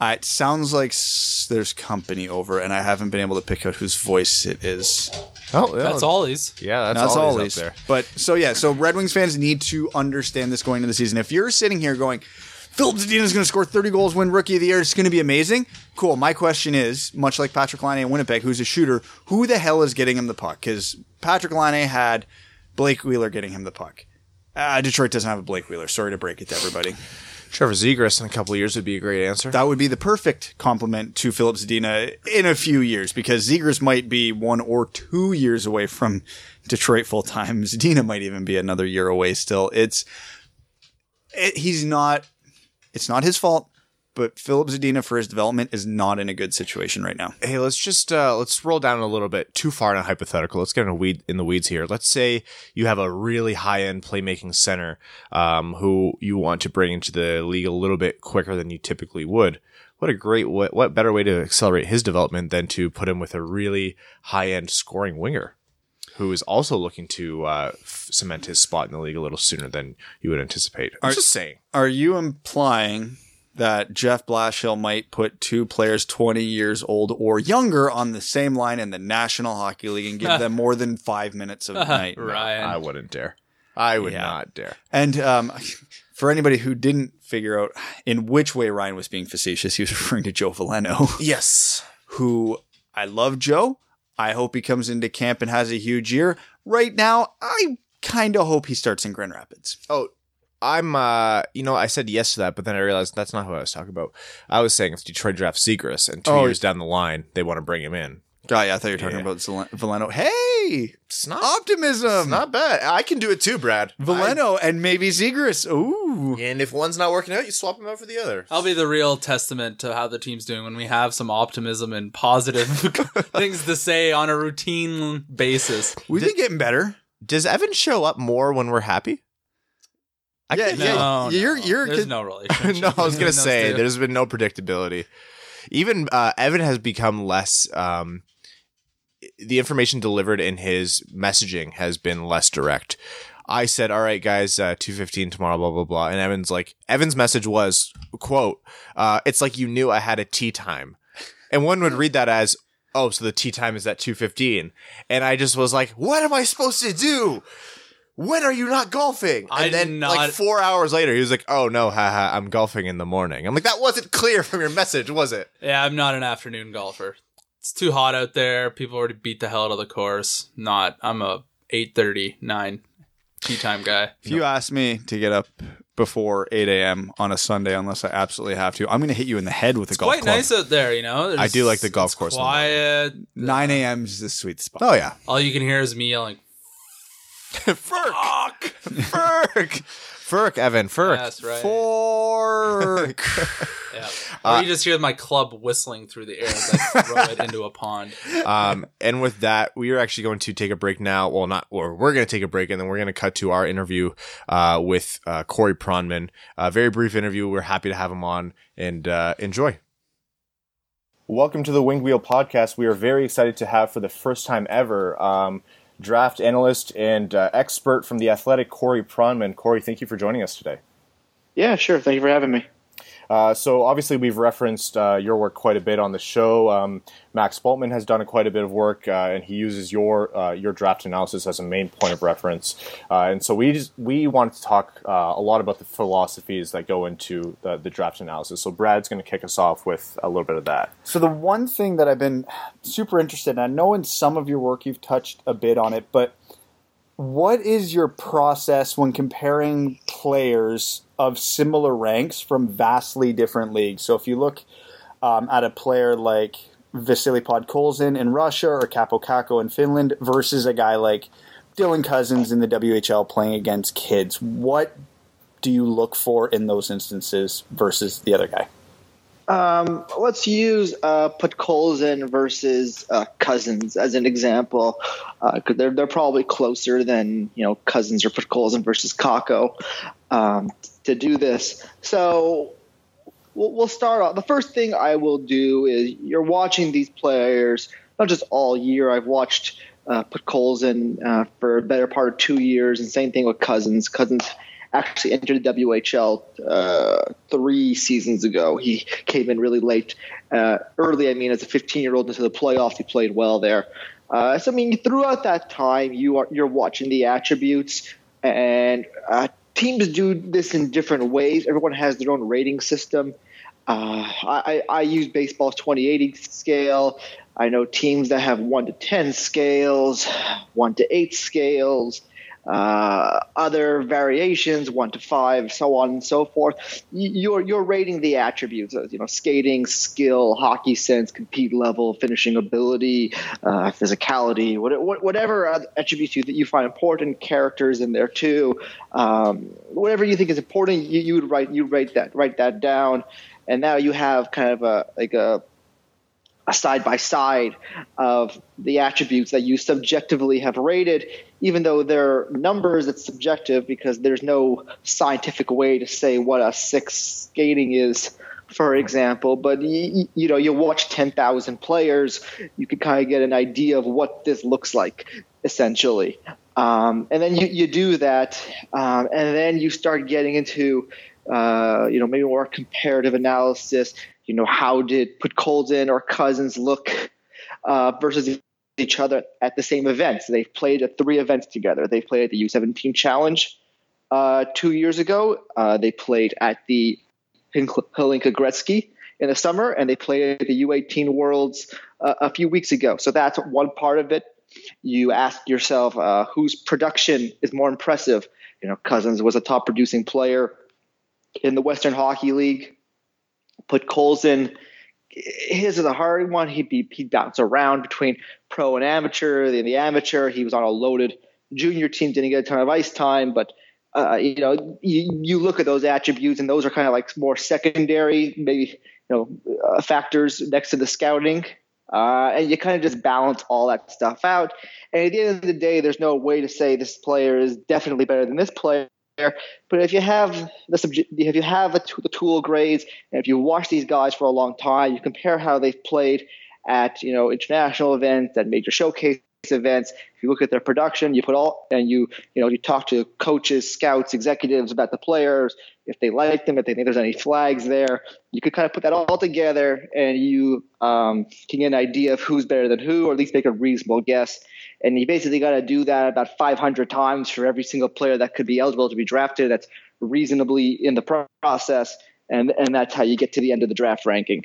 Uh, it sounds like s- there's company over, and I haven't been able to pick out whose voice it is. Oh, That's Ollie's. Yeah, that's, That's all all he's these. up there. But so yeah, so Red Wings fans need to understand this going into the season. If you're sitting here going, Filip Zadina is going to score 30 goals, win Rookie of the Year, it's going to be amazing. Cool. My question is, much like Patrik Laine in Winnipeg, who's a shooter, who the hell is getting him the puck? Because Patrik Laine had Blake Wheeler getting him the puck. Uh, Detroit doesn't have a Blake Wheeler. Sorry to break it to everybody. Trevor Zegras in a couple of years would be a great answer. That would be the perfect compliment to Filip Zadina in a few years because Zegras might be one or two years away from Detroit full time. Zadina might even be another year away still. It's it, he's not it's not his fault, but Filip Zadina for his development is not in a good situation right now. hey, let's just uh, let's roll down a little bit too far in a hypothetical. Let's get in a weed in the weeds here. Let's say you have a really high end playmaking center um, who you want to bring into the league a little bit quicker than you typically would. What a great what, what better way to accelerate his development than to put him with a really high end scoring winger who is also looking to uh, f- cement his spot in the league a little sooner than you would anticipate. I'm just saying. Are you implying that Jeff Blashill might put two players 20 years old or younger on the same line in the National Hockey League and give them more than five minutes of night? Ryan. I wouldn't dare. I would Yeah. not dare. And um, for anybody who didn't figure out in which way Ryan was being facetious, he was referring to Joe Veleno, Yes. who I love Joe. I hope he comes into camp and has a huge year. Right now, I kind of hope he starts in Grand Rapids. Oh, I'm, uh, you know, I said yes to that, but then I realized that's not who I was talking about. I was saying if Detroit drafts Zegras and two Oh. years down the line, they want to bring him in. Oh, yeah, I thought you were talking Yeah. about Zel- Veleno. Hey, It's not, optimism. it's not bad. I can do it too, Brad. Veleno and maybe Zegras. Ooh. And if one's not working out, you swap them out for the other. I'll be the real testament to how the team's doing when we have some optimism and positive things to say on a routine basis. We've been getting better. Does Evan show up more when we're happy? I Yeah, can't yeah. No, you're- no. you're- There's no relationship. no, I was gonna say those two. there's been no predictability. Even uh, Evan has become less. Um, the information delivered in his messaging has been less direct. I said, "All right, guys, uh, two fifteen tomorrow." Blah blah blah. And Evan's like, Evan's message was, "quote uh, It's like you knew I had a tea time," and one would read that as, "Oh, so the tea time is at two 15 And I just was like, "What am I supposed to do?" When are you not golfing? And I did then, like not- four hours later, he was like, "Oh no, haha, I'm golfing in the morning." I'm like, "That wasn't clear from your message, was it?" Yeah, I'm not an afternoon golfer. It's too hot out there. People already beat the hell out of the course. Not. I'm a 8:30, 9 tea time guy. If you ask me to get up before 8 a.m. on a Sunday, unless I absolutely have to, I'm going to hit you in the head with a golf course. It's Quite club. nice out there, you know. I do like the golf it's course in the morning. Quiet. 9 a.m. is the sweet spot. Oh yeah, All you can hear is me yelling. Ferk, Ferk, Ferk, Evan, Ferk. That's right. Fork. Yeah. Uh, Or you just hear my club whistling through the air as I throw it into a pond. um, and with that, we are actually going to take a break now. Well, not, or we're going to take a break, and then we're going to cut to our interview uh, with uh, Corey Pronman. A very brief interview. We're happy to have him on and uh, enjoy. Welcome to the Winged Wheel podcast. We are very excited to have for the first time ever um, draft analyst and uh, expert from the Athletic, Corey Pronman. Corey, thank you for joining us today. Yeah, sure. Thank you for having me. Uh, so obviously we've referenced uh, your work quite a bit on the show. Um, Max Bultman has done quite a bit of work, uh, and he uses your uh, your draft analysis as a main point of reference. Uh, and so we just, we wanted to talk a lot about the philosophies that go into the, the draft analysis. So Brad's going to kick us off with a little bit of that. So the one thing that I've been super interested in, I know in some of your work you've touched a bit on it, but what is your process when comparing players of similar ranks from vastly different leagues? So if you look um, at a player like Vasily Podkolzin in Russia or Kaapo Kakko in Finland versus a guy like Dylan Cozens in the WHL playing against kids, what do you look for in those instances versus the other guy? Um, let's use uh, Podkolzin versus uh, Cozens as an example, because they're they're probably closer than you know Cozens or Podkolzin versus Kakko um, to do this. So we'll, we'll start off. The first thing I will do is you're watching these players not just all year. I've watched uh, Podkolzin uh, for a better part of two years, and same thing with Cozens. Cozens actually entered the WHL uh, three seasons ago. He came in really late, uh, early. I mean, as a 15 year old into the playoffs, he played well there. Uh, so I mean, throughout that time, you are you're watching the attributes, and uh, teams do this in different ways. Everyone has their own rating system. Uh, I, I use baseball's 2080 scale. I know teams that have one to 10 scales, one to eight scales uh, other variations, one to five, so on and so forth. You're you're rating the attributes, you know, skating, skill, hockey sense, compete level, finishing ability, uh, physicality, what, what, whatever attributes you, that you find important, characters in there too. Um, whatever you think is important, you, you would write you write that write that down, and now you have kind of a like a a side by side of the attributes that you subjectively have rated, even though they're numbers, it's subjective because there's no scientific way to say what a six skating is, for example. But you, you know, you watch 10,000 players, you can kind of get an idea of what this looks like, essentially. Um, and then you, you do that, um, and then you start getting into, uh, you know, maybe more comparative analysis you know, how did Podkolzin or Cozens look uh, versus each other at the same events? They've played at three events together. They played at the U17 Challenge uh, two years ago. Uh, they played at the Hlinka Gretzky in the summer, and they played at the U18 Worlds uh, a few weeks ago. So that's one part of it. you ask yourself uh, whose production is more impressive. You know, Cozens was a top producing player in the Western Hockey League. Podkolzin. His is a hard one. He'd be he'd bounce around between pro and amateur. In the amateur, he was on a loaded junior team, didn't get a ton of ice time, but uh, you know, you, you look at those attributes, and those are kind of like more secondary, maybe you know, uh, factors next to the scouting, uh, and you kind of just balance all that stuff out. And at the end of the day, there's no way to say this player is definitely better than this player. But if you have the subject, if you have the, the tool grades, and if you watch these guys for a long time, you compare how they've played at you know international events, at major showcase events. If you look at their production, you put all and you you know you talk to coaches, scouts, executives about the players, if they like them, if they think there's any flags there. You could kind of put that all together, and you um, can get an idea of who's better than who, or at least make a reasonable guess. And you basically got to do that about 500 times for every single player that could be eligible to be drafted. That's reasonably in the process, and and that's how you get to the end of the draft ranking.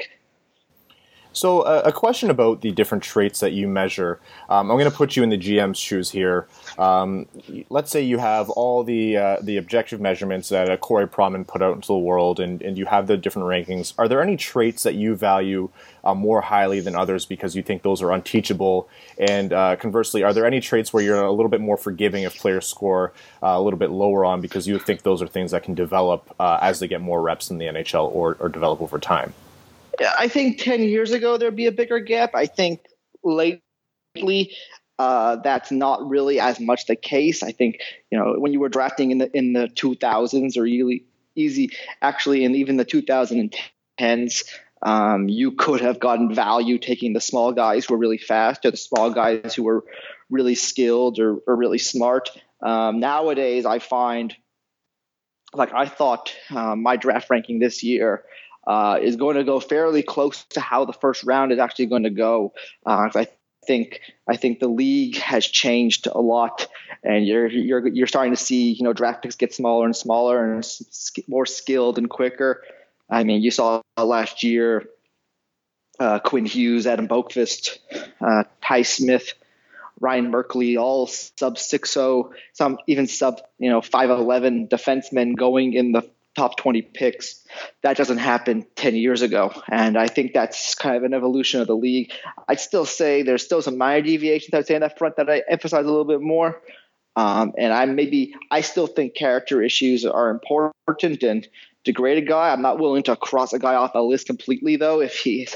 So, uh, a question about the different traits that you measure. Um, I'm going to put you in the GM's shoes here. Um, let's say you have all the uh, the objective measurements that uh, Corey Pronman put out into the world, and, and you have the different rankings. Are there any traits that you value uh, more highly than others because you think those are unteachable? And uh, conversely, are there any traits where you're a little bit more forgiving if players score uh, a little bit lower on because you think those are things that can develop uh, as they get more reps in the NHL or, or develop over time? I think 10 years ago there'd be a bigger gap. I think lately uh, that's not really as much the case. I think you know when you were drafting in the in the 2000s or really easy actually in even the 2010s um, you could have gotten value taking the small guys who were really fast or the small guys who were really skilled or, or really smart. Um, nowadays, I find like I thought uh, my draft ranking this year uh, is going to go fairly close to how the first round is actually going to go. Uh, I think I think the league has changed a lot, and you're you're you're starting to see you know draft picks get smaller and smaller and more skilled and quicker. I mean, you saw last year uh, Quinn Hughes, Adam Boqvist, uh, Ty Smith, Ryan Merkley, all sub 6'0, some even sub you know 5'11 defensemen going in the top 20 picks. That doesn't happen 10 years ago. And I think that's kind of an evolution of the league. I'd still say there's still some minor deviations, I'd say, in that front that I emphasize a little bit more. Um, and I maybe, I still think character issues are important and degrade a guy. I'm not willing to cross a guy off a list completely, though, if he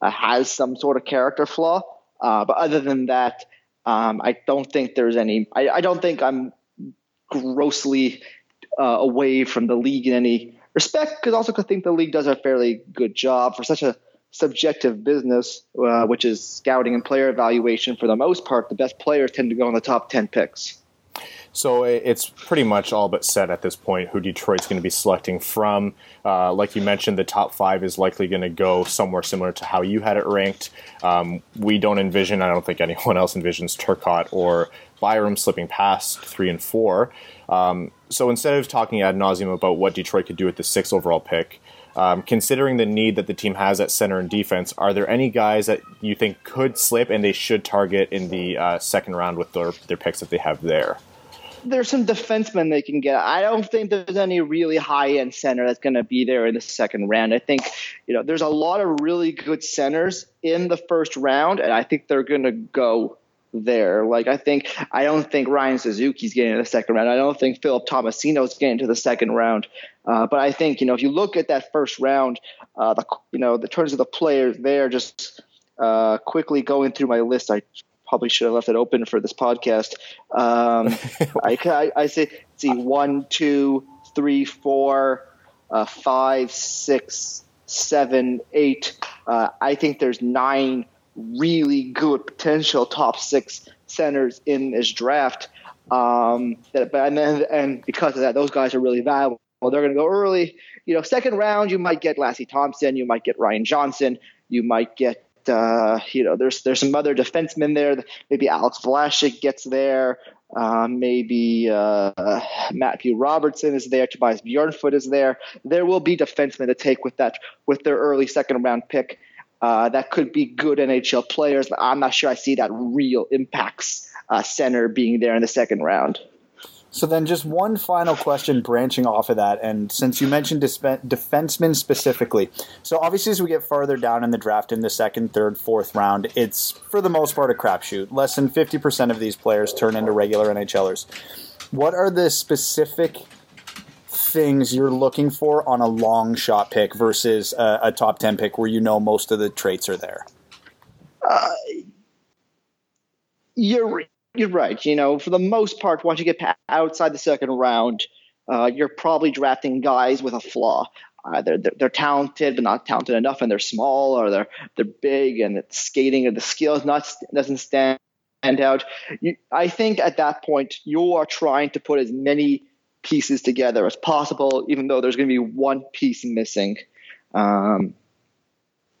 uh, has some sort of character flaw. Uh, but other than that, um, I don't think there's any, I, I don't think I'm grossly uh, away from the league in any respect, because also I think the league does a fairly good job for such a subjective business, uh, which is scouting and player evaluation. For the most part, the best players tend to go in the top ten picks. So it's pretty much all but set at this point who Detroit's going to be selecting from. Uh, like you mentioned, the top five is likely going to go somewhere similar to how you had it ranked. Um, we don't envision, I don't think anyone else envisions Turcotte or Byram slipping past three and four. Um, so instead of talking ad nauseum about what Detroit could do with the sixth overall pick, um, considering the need that the team has at center and defense, are there any guys that you think could slip and they should target in the uh, second round with their, their picks that they have there? There's some defensemen they can get. I don't think there's any really high end center that's going to be there in the second round. I think, you know, there's a lot of really good centers in the first round, and I think they're going to go there. Like I think I don't think Ryan Suzuki's getting to the second round. I don't think Philip Tomasino's getting to the second round. Uh, but I think you know if you look at that first round, uh, the you know the terms of the players there, just uh, quickly going through my list, I probably should have left it open for this podcast. Um, I, I, I say see one, two, three, four, uh, five, six, seven, eight. Uh, I think there's nine really good potential top six centers in this draft. Um, that, and then, and because of that, those guys are really valuable. They're going to go early. You know, second round, you might get Lassi Thomson, you might get Ryan Johnson, you might get uh, you know, there's there's some other defensemen there. Maybe Alex Vlasic gets there. Uh, maybe uh, Matthew Robertson is there. Tobias Bjornfot is there. There will be defensemen to take with that with their early second round pick. uh, that could be good NHL players, but I'm not sure I see that real impacts uh, center being there in the second round. So then, just one final question branching off of that, and since you mentioned disp- defensemen specifically, so obviously as we get farther down in the draft, in the second, third, fourth round, it's for the most part a crapshoot. Less than fifty percent of these players turn into regular NHLers. What are the specific things you're looking for on a long shot pick versus a, a top ten pick, where you know most of the traits are there? Uh, you're you're right. You know, for the most part, once you get outside the second round, uh, you're probably drafting guys with a flaw. Either they're, they're, talented but not talented enough, and they're small, or they're they're big, and skating and the skills not doesn't stand out. You, I think at that point you are trying to put as many pieces together as possible, even though there's going to be one piece missing. Um,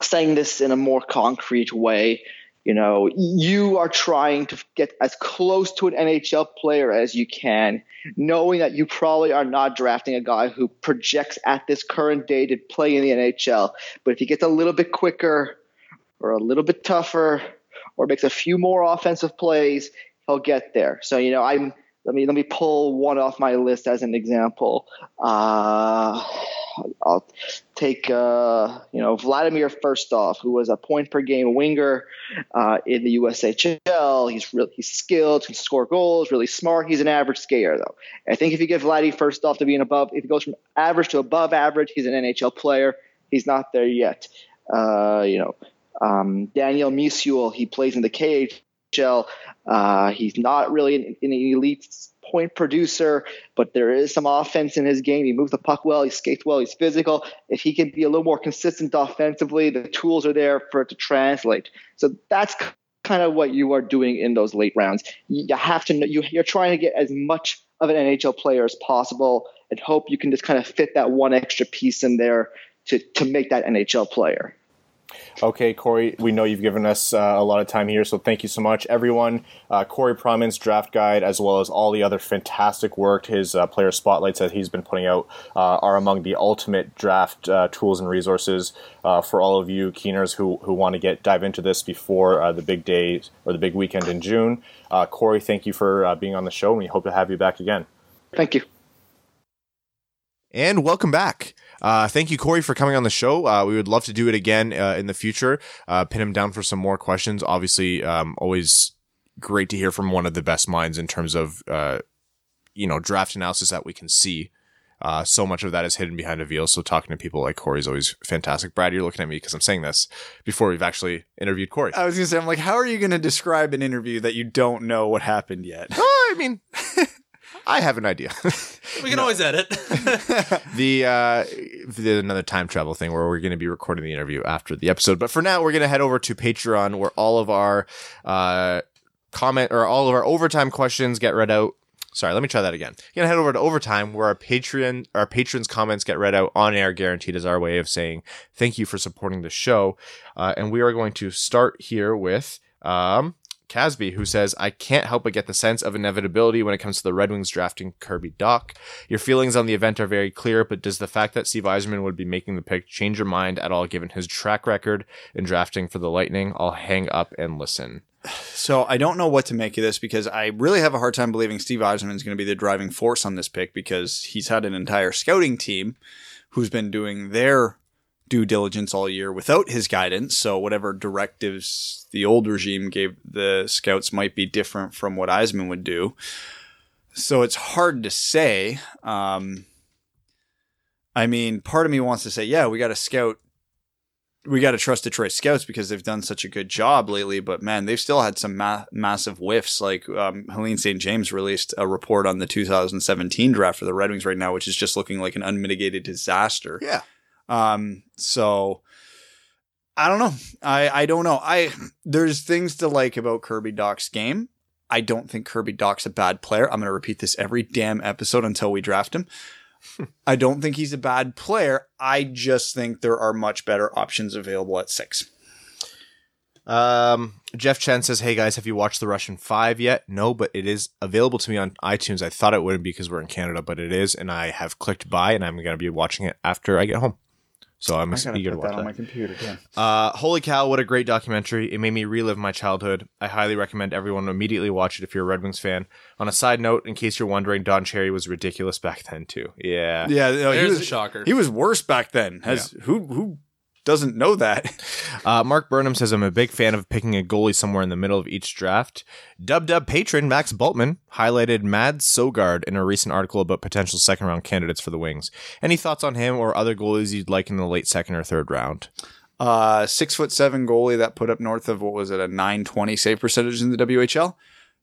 saying this in a more concrete way, you know, you are trying to get as close to an NHL player as you can, knowing that you probably are not drafting a guy who projects at this current day to play in the NHL. But if he gets a little bit quicker or a little bit tougher or makes a few more offensive plays, he'll get there. So, you know, I'm let me let me pull one off my list as an example. Uh, I'll take uh, you know Vladimir Firstov, who was a point per game winger uh, in the USHL. He's really he's skilled, can score goals, really smart. He's an average skater though. I think if you get Vladdy Firstov to be an above, if he goes from average to above average, he's an NHL player. He's not there yet. Uh, you know, um, Daniel Misyul, he plays in the KHL. Uh, he's not really an, an, elite point producer, but there is some offense in his game. He moves the puck well, he skates well, he's physical. If he can be a little more consistent offensively, the tools are there for it to translate. So that's kind of what you are doing in those late rounds. You have to you, you're trying to get as much of an NHL player as possible and hope you can just kind of fit that one extra piece in there to to make that NHL player. Okay, Corey, we know you've given us uh, a lot of time here, so thank you so much, everyone. Uh, Corey Pronman's draft guide, as well as all the other fantastic work, his uh, player spotlights that he's been putting out, uh, are among the ultimate draft uh, tools and resources uh, for all of you keeners who, who want to get dive into this before the big day or the big weekend in June. Corey, thank you for being on the show, and we hope to have you back again. Thank you. And welcome back. Uh, thank you, Corey, for coming on the show. Uh, we would love to do it again uh, in the future. Uh, pin him down for some more questions. Obviously, um, always great to hear from one of the best minds in terms of, uh, you know, draft analysis that we can see. Uh, so much of that is hidden behind a veil. So talking to people like Corey is always fantastic. Brad, you're looking at me because I'm saying this before we've actually interviewed Corey. I was going to say, I'm like, how are you going to describe an interview that you don't know what happened yet? Oh, I mean, I have an idea. we can always edit. the uh, the another time travel thing where we're going to be recording the interview after the episode. But for now, we're going to head over to Patreon where all of our uh, comment or all of our overtime questions get read out. Sorry, let me try that again. You're gonna head over to overtime where our Patreon our patrons' comments get read out on air, guaranteed as our way of saying thank you for supporting the show. Uh, and we are going to start here with um, Casby, who says, I can't help but get the sense of inevitability when it comes to the Red Wings drafting Kirby Dach. Your feelings on the event are very clear, but does the fact that Steve Yzerman would be making the pick change your mind at all given his track record in drafting for the Lightning? I'll hang up and listen. So I don't know what to make of this because I really have a hard time believing Steve Yzerman is going to be the driving force on this pick because he's had an entire scouting team who's been doing their due diligence all year without his guidance. So whatever directives the old regime gave the scouts might be different from what Yzerman would do. So it's hard to say. Um, I mean, part of me wants to say, yeah, we got to scout. We got to trust Detroit scouts because they've done such a good job lately. But man, they've still had some ma- massive whiffs. Like um, Helene St. James released a report on the 2017 draft for the Red Wings right now, which is just looking like an unmitigated disaster. Yeah. Um, so I don't know. I, I don't know. I there's things to like about Kirby Dach's game. I don't think Kirby Dach's a bad player. I'm going to repeat this every damn episode until we draft him. I don't think he's a bad player. I just think there are much better options available at six. Um, Jeff Chen says, "Hey guys, have you watched The Russian Five yet? No, but it is available to me on iTunes. I thought it wouldn't be because we're in Canada, but it is, and I have clicked buy, and I'm going to be watching it after I get home. So I'm I gotta eager to put watch that that. on my computer. Too. Uh, holy cow, what a great documentary. It made me relive my childhood. I highly recommend everyone immediately watch it if you're a Red Wings fan. On a side note, in case you're wondering, Don Cherry was ridiculous back then, too. Yeah. Yeah, no, he was a shocker. He was worse back then. Has who who doesn't know that? Uh, Mark Burnham says, I'm a big fan of picking a goalie somewhere in the middle of each draft. Dub Dub patron Max Bultman highlighted Mad Sogaard in a recent article about potential second round candidates for the Wings. Any thoughts on him or other goalies you'd like in the late second or third round? Uh, six foot seven goalie that put up north of what was it a nine twenty save percentage in the WHL.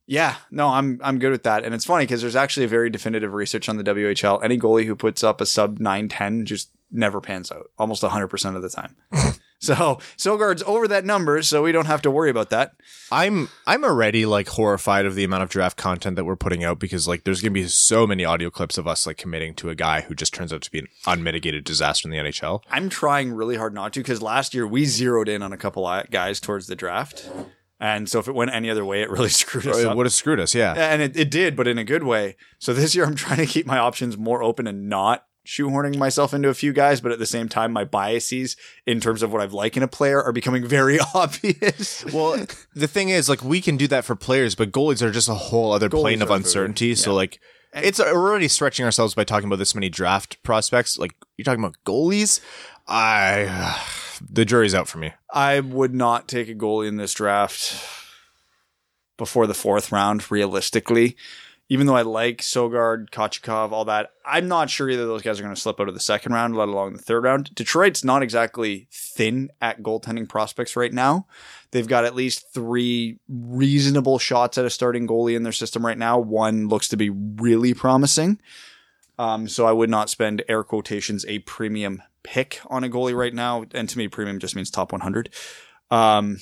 Yeah, no, I'm I'm good with that, and it's funny because there's actually a very definitive research on the WHL. Any goalie who puts up a sub nine ten just never pans out, almost hundred percent of the time. so Sogaard's over that number, so we don't have to worry about that. I'm I'm already like horrified of the amount of draft content that we're putting out because like there's gonna be so many audio clips of us like committing to a guy who just turns out to be an unmitigated disaster in the NHL. I'm trying really hard not to because last year we zeroed in on a couple of guys towards the draft, and so if it went any other way, it really screwed us It up. would have screwed us, yeah. and it, it did, but in a good way. So this year I'm trying to keep my options more open and not shoehorning myself into a few guys, but at the same time, my biases in terms of what I've like in a player are becoming very obvious. Well, the thing is, like, we can do that for players, but goalies are just a whole other plane of uncertainty. food, So, yeah. like, it's we're already stretching ourselves by talking about this many draft prospects. Like, you're talking about goalies. I, the jury's out for me. I would not take a goalie in this draft before the fourth round, realistically. Even though I like Sogaard, Kochetkov, all that, I'm not sure either those guys are going to slip out of the second round, let alone the third round. Detroit's not exactly thin at goaltending prospects right now. They've got at least three reasonable shots at a starting goalie in their system right now. One looks to be really promising. Um, so I would not spend air quotations a premium pick on a goalie right now. And to me, premium just means top 100. Um,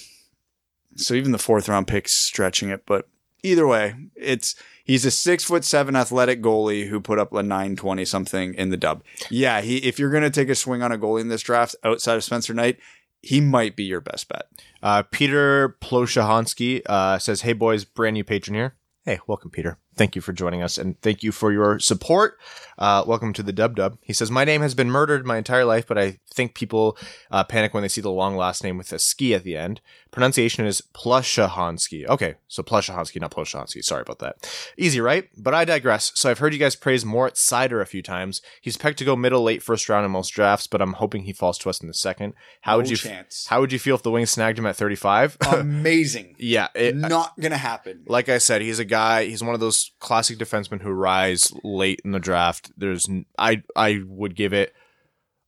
so even the fourth round pick's stretching it, but either way, it's he's a six foot seven athletic goalie who put up a nine twenty something in the dub. Yeah, he if you're gonna take a swing on a goalie in this draft outside of Spencer Knight, he might be your best bet. Uh, Peter Ploshahansky uh, says, "Hey boys, brand new patron here. Hey, welcome, Peter. Thank you for joining us, and thank you for your support. Uh, welcome to the Dub Dub." He says, "My name has been murdered my entire life, but I think people uh, panic when they see the long last name with a ski at the end. Pronunciation is Plushahansky. Okay, so Plushahansky, not Ploshahansky. Sorry about that. Easy, right? But I digress. So I've heard you guys praise Moritz Seider a few times. He's pegged to go middle late first round in most drafts, but I'm hoping he falls to us in the second. How would you? chance. How would you feel if the Wings snagged him at 35? Amazing. yeah, it, Not gonna happen. like I said, he's a guy. He's one of those classic defensemen who rise late in the draft. There's, I I would give it,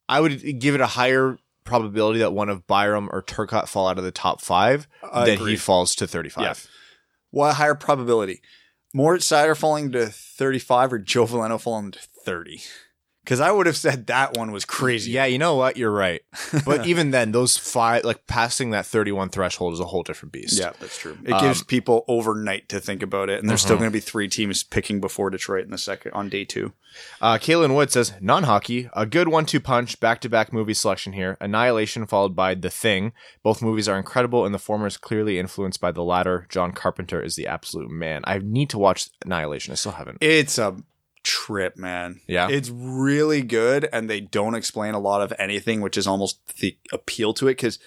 I would give it a higher probability that one of Byram or Turcotte fall out of the top five than he falls to 35. Yeah. What higher probability? Moritz Seider falling to 35 or Joe Veleno falling to 30? Because I would have said that one was crazy. Yeah, you know what? You're right. But even then, those five, like passing that 31 threshold is a whole different beast. Yeah, that's true. It gives people overnight to think about it, and there's still going to be three teams picking before Detroit in the second on day two. Uh, Kalen Wood says, non hockey, a good one two punch, back to back movie selection here. Annihilation followed by The Thing. Both movies are incredible, and the former is clearly influenced by the latter. John Carpenter is the absolute man. I need to watch Annihilation. I still haven't. It's a trip, man. Yeah? it's really good, and they don't explain a lot of anything, which is almost the appeal to it. Because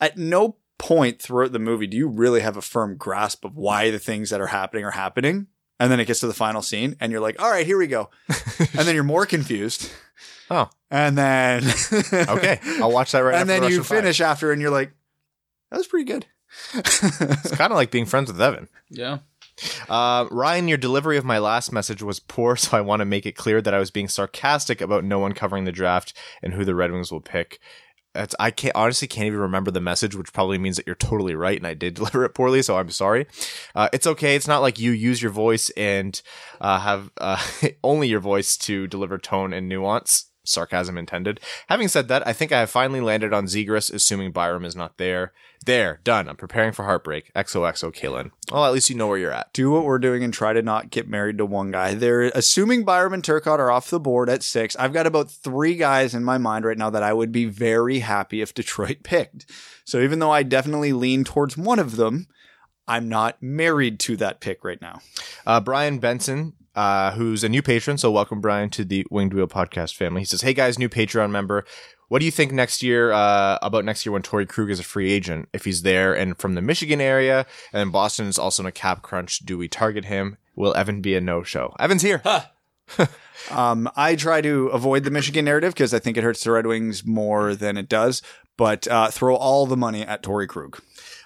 at no point throughout the movie do you really have a firm grasp of why the things that are happening are happening. And then it gets to the final scene, and you're like, "All right, here we go." and then you're more confused. Oh. and then Okay, I'll watch that right and after then you Russian Five. finish after, and you're like, "That was pretty good." It's kind of like being friends with Evan. Yeah. Uh, Ryan, your delivery of my last message was poor, so I want to make it clear that I was being sarcastic about no one covering the draft and who the Red Wings will pick. That's, I can't honestly can't even remember the message, which probably means that you're totally right, and I did deliver it poorly, so I'm sorry. Uh, it's okay. It's not like you use your voice and uh, have uh, only your voice to deliver tone and nuance. Sarcasm intended. Having said that, I think I have finally landed on Zegras, assuming Byram is not there. There, done. I'm preparing for heartbreak. XOXO, Kalen. Well, at least you know where you're at. do what we're doing and try to not get married to one guy. They're assuming Byram and Turcotte are off the board at six. I've got about three guys in my mind right now that I would be very happy if Detroit picked. So even though I definitely lean towards one of them, I'm not married to that pick right now. Uh, Brian Benson, uh, who's a new patron, so welcome Brian to the Winged Wheel podcast family. He says, "Hey guys, new Patreon member. What do you think next year uh, about next year when Torrey Krug is a free agent? If he's there and from the Michigan area, and then Boston is also in a cap crunch, do we target him? Will Evan be a no show? Evan's here. Um, I try to avoid the Michigan narrative because I think it hurts the Red Wings more than it does. But uh, throw all the money at Torrey Krug.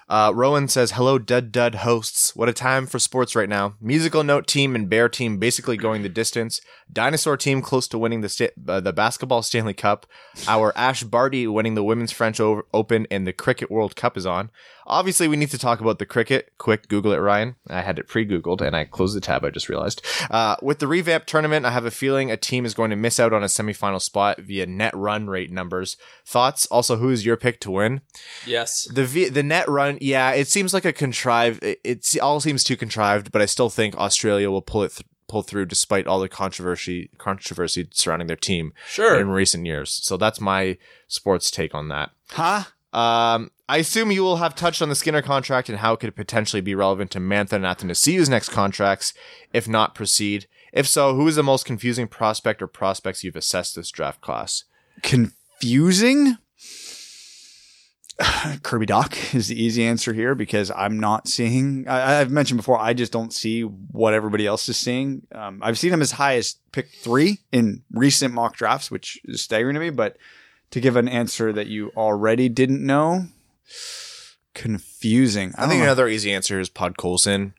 Uh, Rowan says, "Hello, Dud Dud hosts. What a time for sports right now. Musical note team and bear team basically going the distance. Dinosaur team close to winning the sta- uh, the basketball Stanley Cup. Our Ash Barty winning the women's French o- Open and the Cricket World Cup is on. Obviously, we need to talk about the cricket. Quick, Google it, Ryan. I had it pre-Googled and I closed the tab. I just realized. Uh, with the revamped tournament, I have a feeling a team is going to miss out on a semifinal spot via net run rate numbers. Thoughts? Also, who is your pick to win? Yes. The v- the net run, yeah, it seems like a contrived. It, it's all seems too contrived, but I still think Australia will pull it th- pull through despite all the controversy controversy surrounding their team Sure. in recent years. So that's my sports take on that. Huh? Um, I assume you will have touched on the Skinner contract and how it could potentially be relevant to Mantha and Athanasiu's next contracts. If not, proceed. If so, who is the most confusing prospect or prospects you've assessed this draft class? Confusing? Kirby Dach is the easy answer here because I'm not seeing. I, I've mentioned before, I just don't see what everybody else is seeing. Um, I've seen him as high as pick three in recent mock drafts, which is staggering to me. But to give an answer that you already didn't know, confusing. I think know. another easy answer is Podkolzin.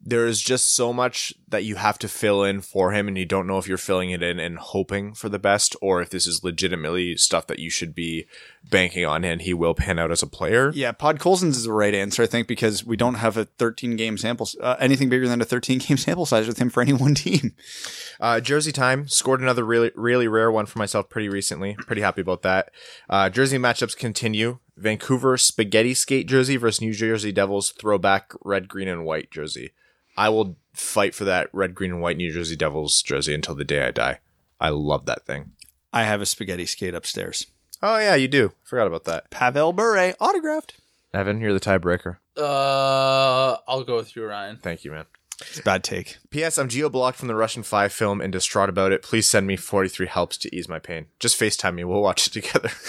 There is just so much that you have to fill in for him, and you don't know if you're filling it in and hoping for the best, or if this is legitimately stuff that you should be banking on, and he will pan out as a player. Yeah, Podkolzin's is the right answer, I think, because we don't have a 13 game sample, uh, anything bigger than a 13 game sample size with him for any one team. Uh, Jersey time scored another really really rare one for myself pretty recently. Pretty happy about that. Uh, Jersey matchups continue. Vancouver spaghetti skate jersey versus New Jersey Devils throwback red, green, and white jersey. I will fight for that red, green, and white New Jersey Devils jersey until the day I die. I love that thing. I have a spaghetti skate upstairs. Oh yeah, you do. Forgot about that. Pavel Bure, autographed. Evan, you're the tiebreaker. Uh, I'll go with you, Ryan. Thank you, man. It's a bad take. P.S. I'm geo blocked from the Russian Five film and distraught about it. Please send me 43 helps to ease my pain. Just FaceTime me. We'll watch it together.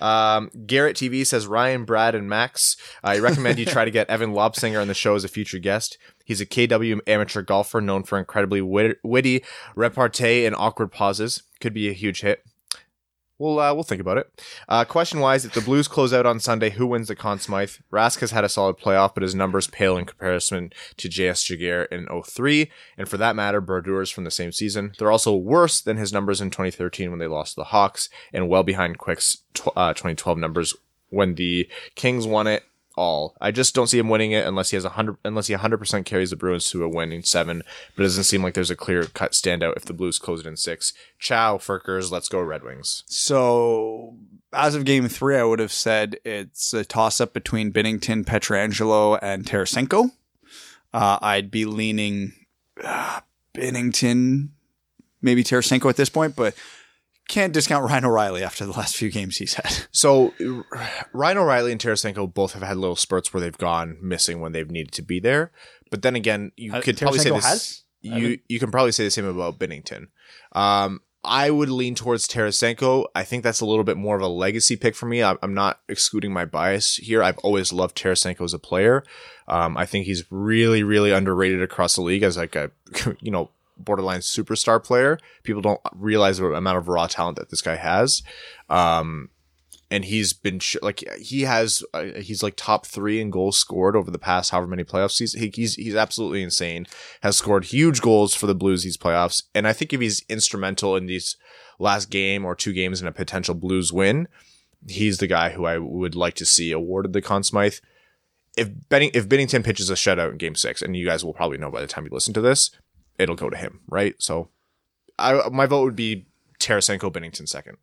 Um, Garrett TV says Ryan, Brad, and Max. I recommend you try to get Evan Lobsinger on the show as a future guest. He's a KW amateur golfer known for incredibly wit- witty repartee and awkward pauses. Could be a huge hit. We'll uh, we'll think about it. Uh, question wise, if the Blues close out on Sunday, who wins the Conn Smythe? Rask has had a solid playoff, but his numbers pale in comparison to JS Giguere in 03, and for that matter, Brodeurs from the same season. They're also worse than his numbers in 2013 when they lost to the Hawks, and well behind Quick's tw- uh, 2012 numbers when the Kings won it all. I just don't see him winning it unless he has a hundred, unless he 100% carries the Bruins to a winning seven. But it doesn't seem like there's a clear cut standout if the Blues close it in six. Ciao, Furkers. Let's go Red Wings. So, as of game three, I would have said it's a toss up between Binnington, Pietrangelo, and Tarasenko. Uh, I'd be leaning uh, Binnington, maybe Tarasenko at this point, but can't discount Ryan O'Reilly after the last few games he's had. So Ryan O'Reilly and Tarasenko both have had little spurts where they've gone missing when they've needed to be there. But then again, you Uh, could probably say this. has? You you can probably say the same about Binnington. Um, I would lean towards Tarasenko. I think that's a little bit more of a legacy pick for me. I'm, I'm not excluding my bias here. I've always loved Tarasenko as a player. Um, I think he's really, really underrated across the league as like a, you know, borderline superstar player. People don't realize the amount of raw talent that this guy has. Um, and he's been sh- like he has uh, he's like top three in goals scored over the past however many playoffs he's he, he's he's absolutely insane has scored huge goals for the blues these playoffs and i think if he's instrumental in these last game or two games in a potential blues win he's the guy who i would like to see awarded the Conn Smythe. if Benning, if binnington pitches a shutout in game six and you guys will probably know by the time you listen to this it'll go to him right so I, my vote would be Tarasenko Binnington second.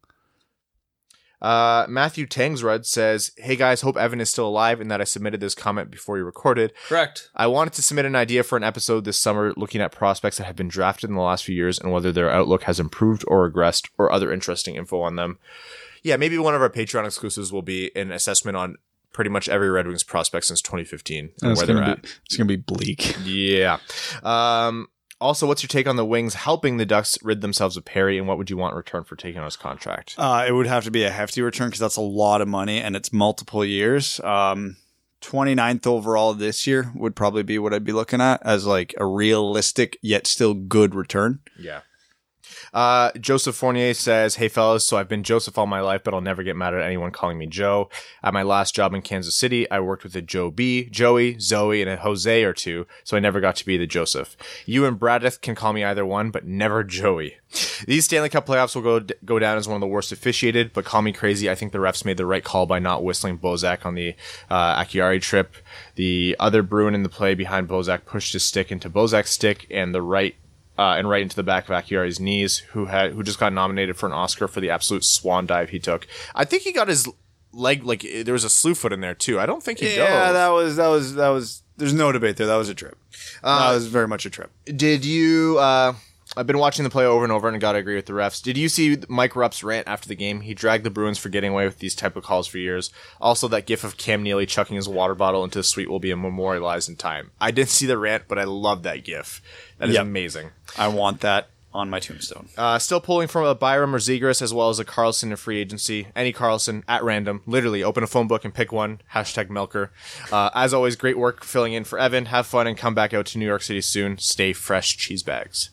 Uh, Matthew Tangsrud says, Hey guys, hope Evan is still alive and that I submitted this comment before you recorded. Correct. I wanted to submit an idea for an episode this summer looking at prospects that have been drafted in the last few years and whether their outlook has improved or regressed or other interesting info on them. Yeah, maybe one of our Patreon exclusives will be an assessment on pretty much every Red Wings prospect since 2015 and It's where they're gonna, at. it's gonna be bleak. Yeah. Um, also, what's your take on the Wings helping the Ducks rid themselves of Perry, and what would you want in return for taking on his contract? Uh, it would have to be a hefty return because that's a lot of money and it's multiple years. Um, 29th overall this year would probably be what I'd be looking at as like a realistic yet still good return. Yeah. Uh, Joseph Fournier says, Hey fellas, so I've been Joseph all my life, but I'll never get mad at anyone calling me Joe. At my last job in Kansas City, I worked with a Joe B, Joey, Zoe, and a Jose or two, so I never got to be the Joseph. You and Bradith can call me either one, but never Joey. These Stanley Cup playoffs will go go down as one of the worst officiated, but call me crazy. I think the refs made the right call by not whistling Bozak on the uh, Acciari trip. The other Bruin in the play behind Bozak pushed his stick into Bozak's stick, and the right uh, and right into the back of Acciari's knees, who had who just got nominated for an Oscar for the absolute swan dive he took. I think he got his leg like there was a slew foot in there too. I don't think he Yeah, dove. that was that was that was. There's no debate there. That was a trip. that was very much a trip. Did you? Uh, I've been watching the play over and over, and I gotta agree with the refs. Did you see Mike Rupp's rant after the game? He dragged the Bruins for getting away with these type of calls for years. Also, that gif of Cam Neely chucking his water bottle into the suite will be memorialized in time. I didn't see the rant, but I love that gif. That is Yep. amazing. I want that on my tombstone. Uh, still pulling from a Byram or Zegras as well as a Karlsson in free agency. Any Karlsson at random. Literally, open a phone book and pick one. Hashtag Melker. Uh, as always, great work filling in for Evan. Have fun and come back out to New York City soon. Stay fresh, cheese bags.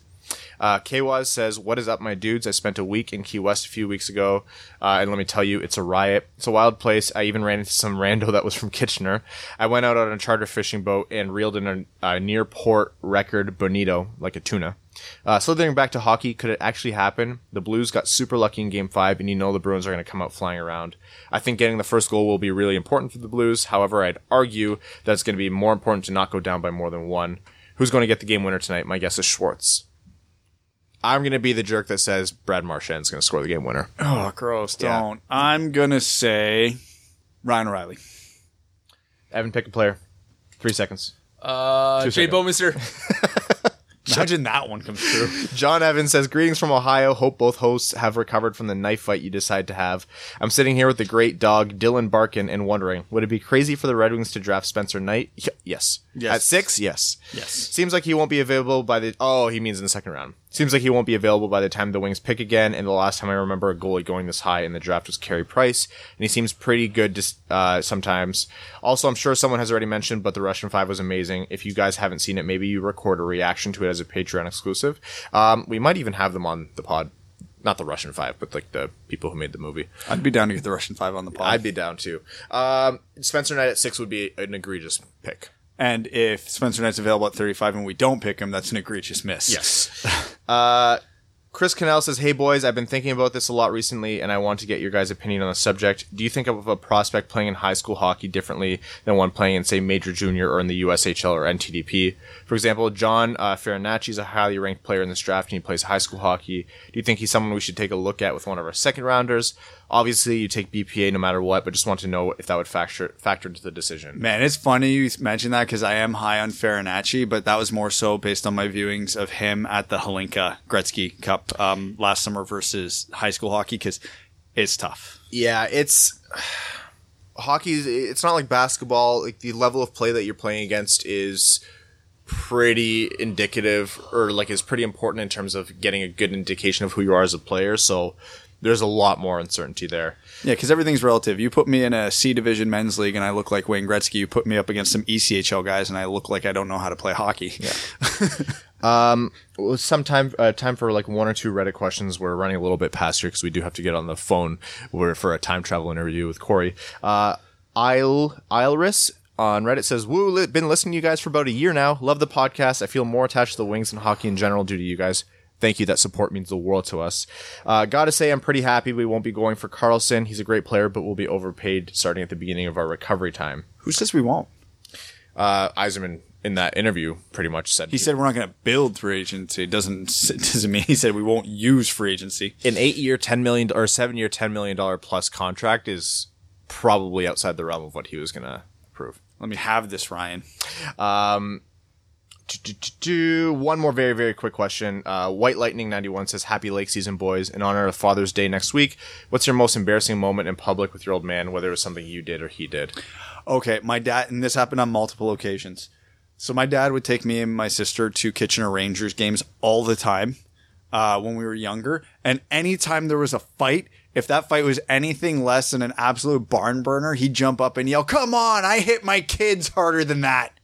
Uh, Kwaz says, "What is up, my dudes? I spent a week in Key West a few weeks ago, uh, and let me tell you, it's a riot. It's a wild place. I even ran into some rando that was from Kitchener. I went out on a charter fishing boat and reeled in a, a near port record bonito, like a tuna. Uh, slithering back to hockey, could it actually happen? The Blues got super lucky in Game Five, and you know the Bruins are going to come out flying around. I think getting the first goal will be really important for the Blues. However, I'd argue that it's going to be more important to not go down by more than one. Who's going to get the game winner tonight? My guess is Schwartz." I'm going to be the jerk that says Brad Marchand's going to score the game winner. Oh, gross! Yeah. Don't. I'm gonna say Ryan O'Reilly. Evan, pick a player. Three seconds. Uh, Two Jay seconds. Bouwmeester. Imagine that one comes true. John Evans says, Greetings from Ohio. Hope both hosts have recovered from the knife fight you decide to have. I'm sitting here with the great dog, Dylan Barkin, and wondering, would it be crazy for the Red Wings to draft Spencer Knight? Y- yes. Yes. At six? Yes. Yes. Seems like he won't be available by the. Oh, he means in the second round. Seems like he won't be available by the time the Wings pick again. And the last time I remember a goalie going this high in the draft was Carey Price, and he seems pretty good to, uh, sometimes. Also, I'm sure someone has already mentioned, but the Russian Five was amazing. If you guys haven't seen it, maybe you record a reaction to it as a Patreon exclusive. Um, we might even have them on the pod. Not the Russian Five, but like the people who made the movie. I'd be down to get the Russian five on the pod. I'd be down too. Um, Spencer Knight at six would be an egregious pick. And if Spencer Knight's available at 35 and we don't pick him, that's an egregious miss. Yes. uh, Chris Cannell says, "Hey boys, I've been thinking about this a lot recently, and I want to get your guys' opinion on the subject. Do you think of a prospect playing in high school hockey differently than one playing in, say, major junior or in the USHL or NTDP? For example, John uh, Farinacci is a highly ranked player in this draft, and he plays high school hockey. Do you think he's someone we should take a look at with one of our second rounders? Obviously, you take BPA no matter what, but just want to know if that would factor factor into the decision. Man, it's funny you mention that because I am high on Farinacci, but that was more so based on my viewings of him at the Hlinka Gretzky Cup um, last summer versus high school hockey because it's tough. Yeah, it's hockey. is- It's not like basketball. Like the level of play that you're playing against is pretty indicative, or like is pretty important in terms of getting a good indication of who you are as a player. So there's a lot more uncertainty there. Yeah, because everything's relative. You put me in a C division men's league and I look like Wayne Gretzky. You put me up against some ECHL guys and I look like I don't know how to play hockey. Yeah. Well, some time uh, time for like one or two Reddit questions. We're running a little bit past here because we do have to get on the phone for a time travel interview with Corey. Uh, Isle Ileris on Reddit says, "Woo! Li- been listening to you guys for about a year now. Love the podcast. I feel more attached to the Wings and hockey in general due to you guys." Thank you. That support means the world to us. Uh, gotta say, I'm pretty happy we won't be going for Karlsson. He's a great player, but we'll be overpaid starting at the beginning of our recovery time. Who says we won't? Uh, Yzerman, in that interview, pretty much said He said we're not going to build free agency. It doesn't it doesn't mean he said we won't use free agency. an eight year, ten million or seven year, ten million dollar plus contract is probably outside the realm of what he was gonna approve. Let me have this, Ryan. Do. One more very, very quick question. Uh, White Lightning 91 says, Happy Lake Season, boys. In honor of Father's Day next week, what's your most embarrassing moment in public with your old man, whether it was something you did or he did? Okay, my dad, and this happened on multiple occasions. So my dad would take me and my sister to Kitchener Rangers games all the time uh, when we were younger. And anytime there was a fight, if that fight was anything less than an absolute barn burner, he'd jump up and yell, "Come on! I hit my kids harder than that."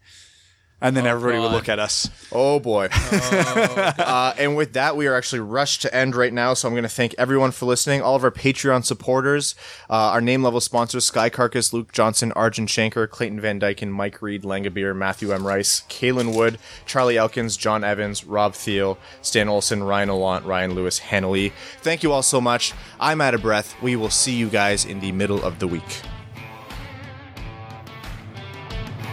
And then everybody would look at us. Oh boy. uh, and with that, we are actually rushed to end right now. So I'm going to thank everyone for listening. All of our Patreon supporters, uh, our name level sponsors: Sky Carcass, Luke Johnson, Arjun Shanker, Clayton Van Dyken, Mike Reed, Langabeer, Matthew M. Rice, Kalen Wood, Charlie Elkins, John Evans, Rob Thiel, Stan Olson, Ryan Olant, Ryan Lewis, Hannah Lee. Thank you all so much. I'm out of breath. We will see you guys in the middle of the week.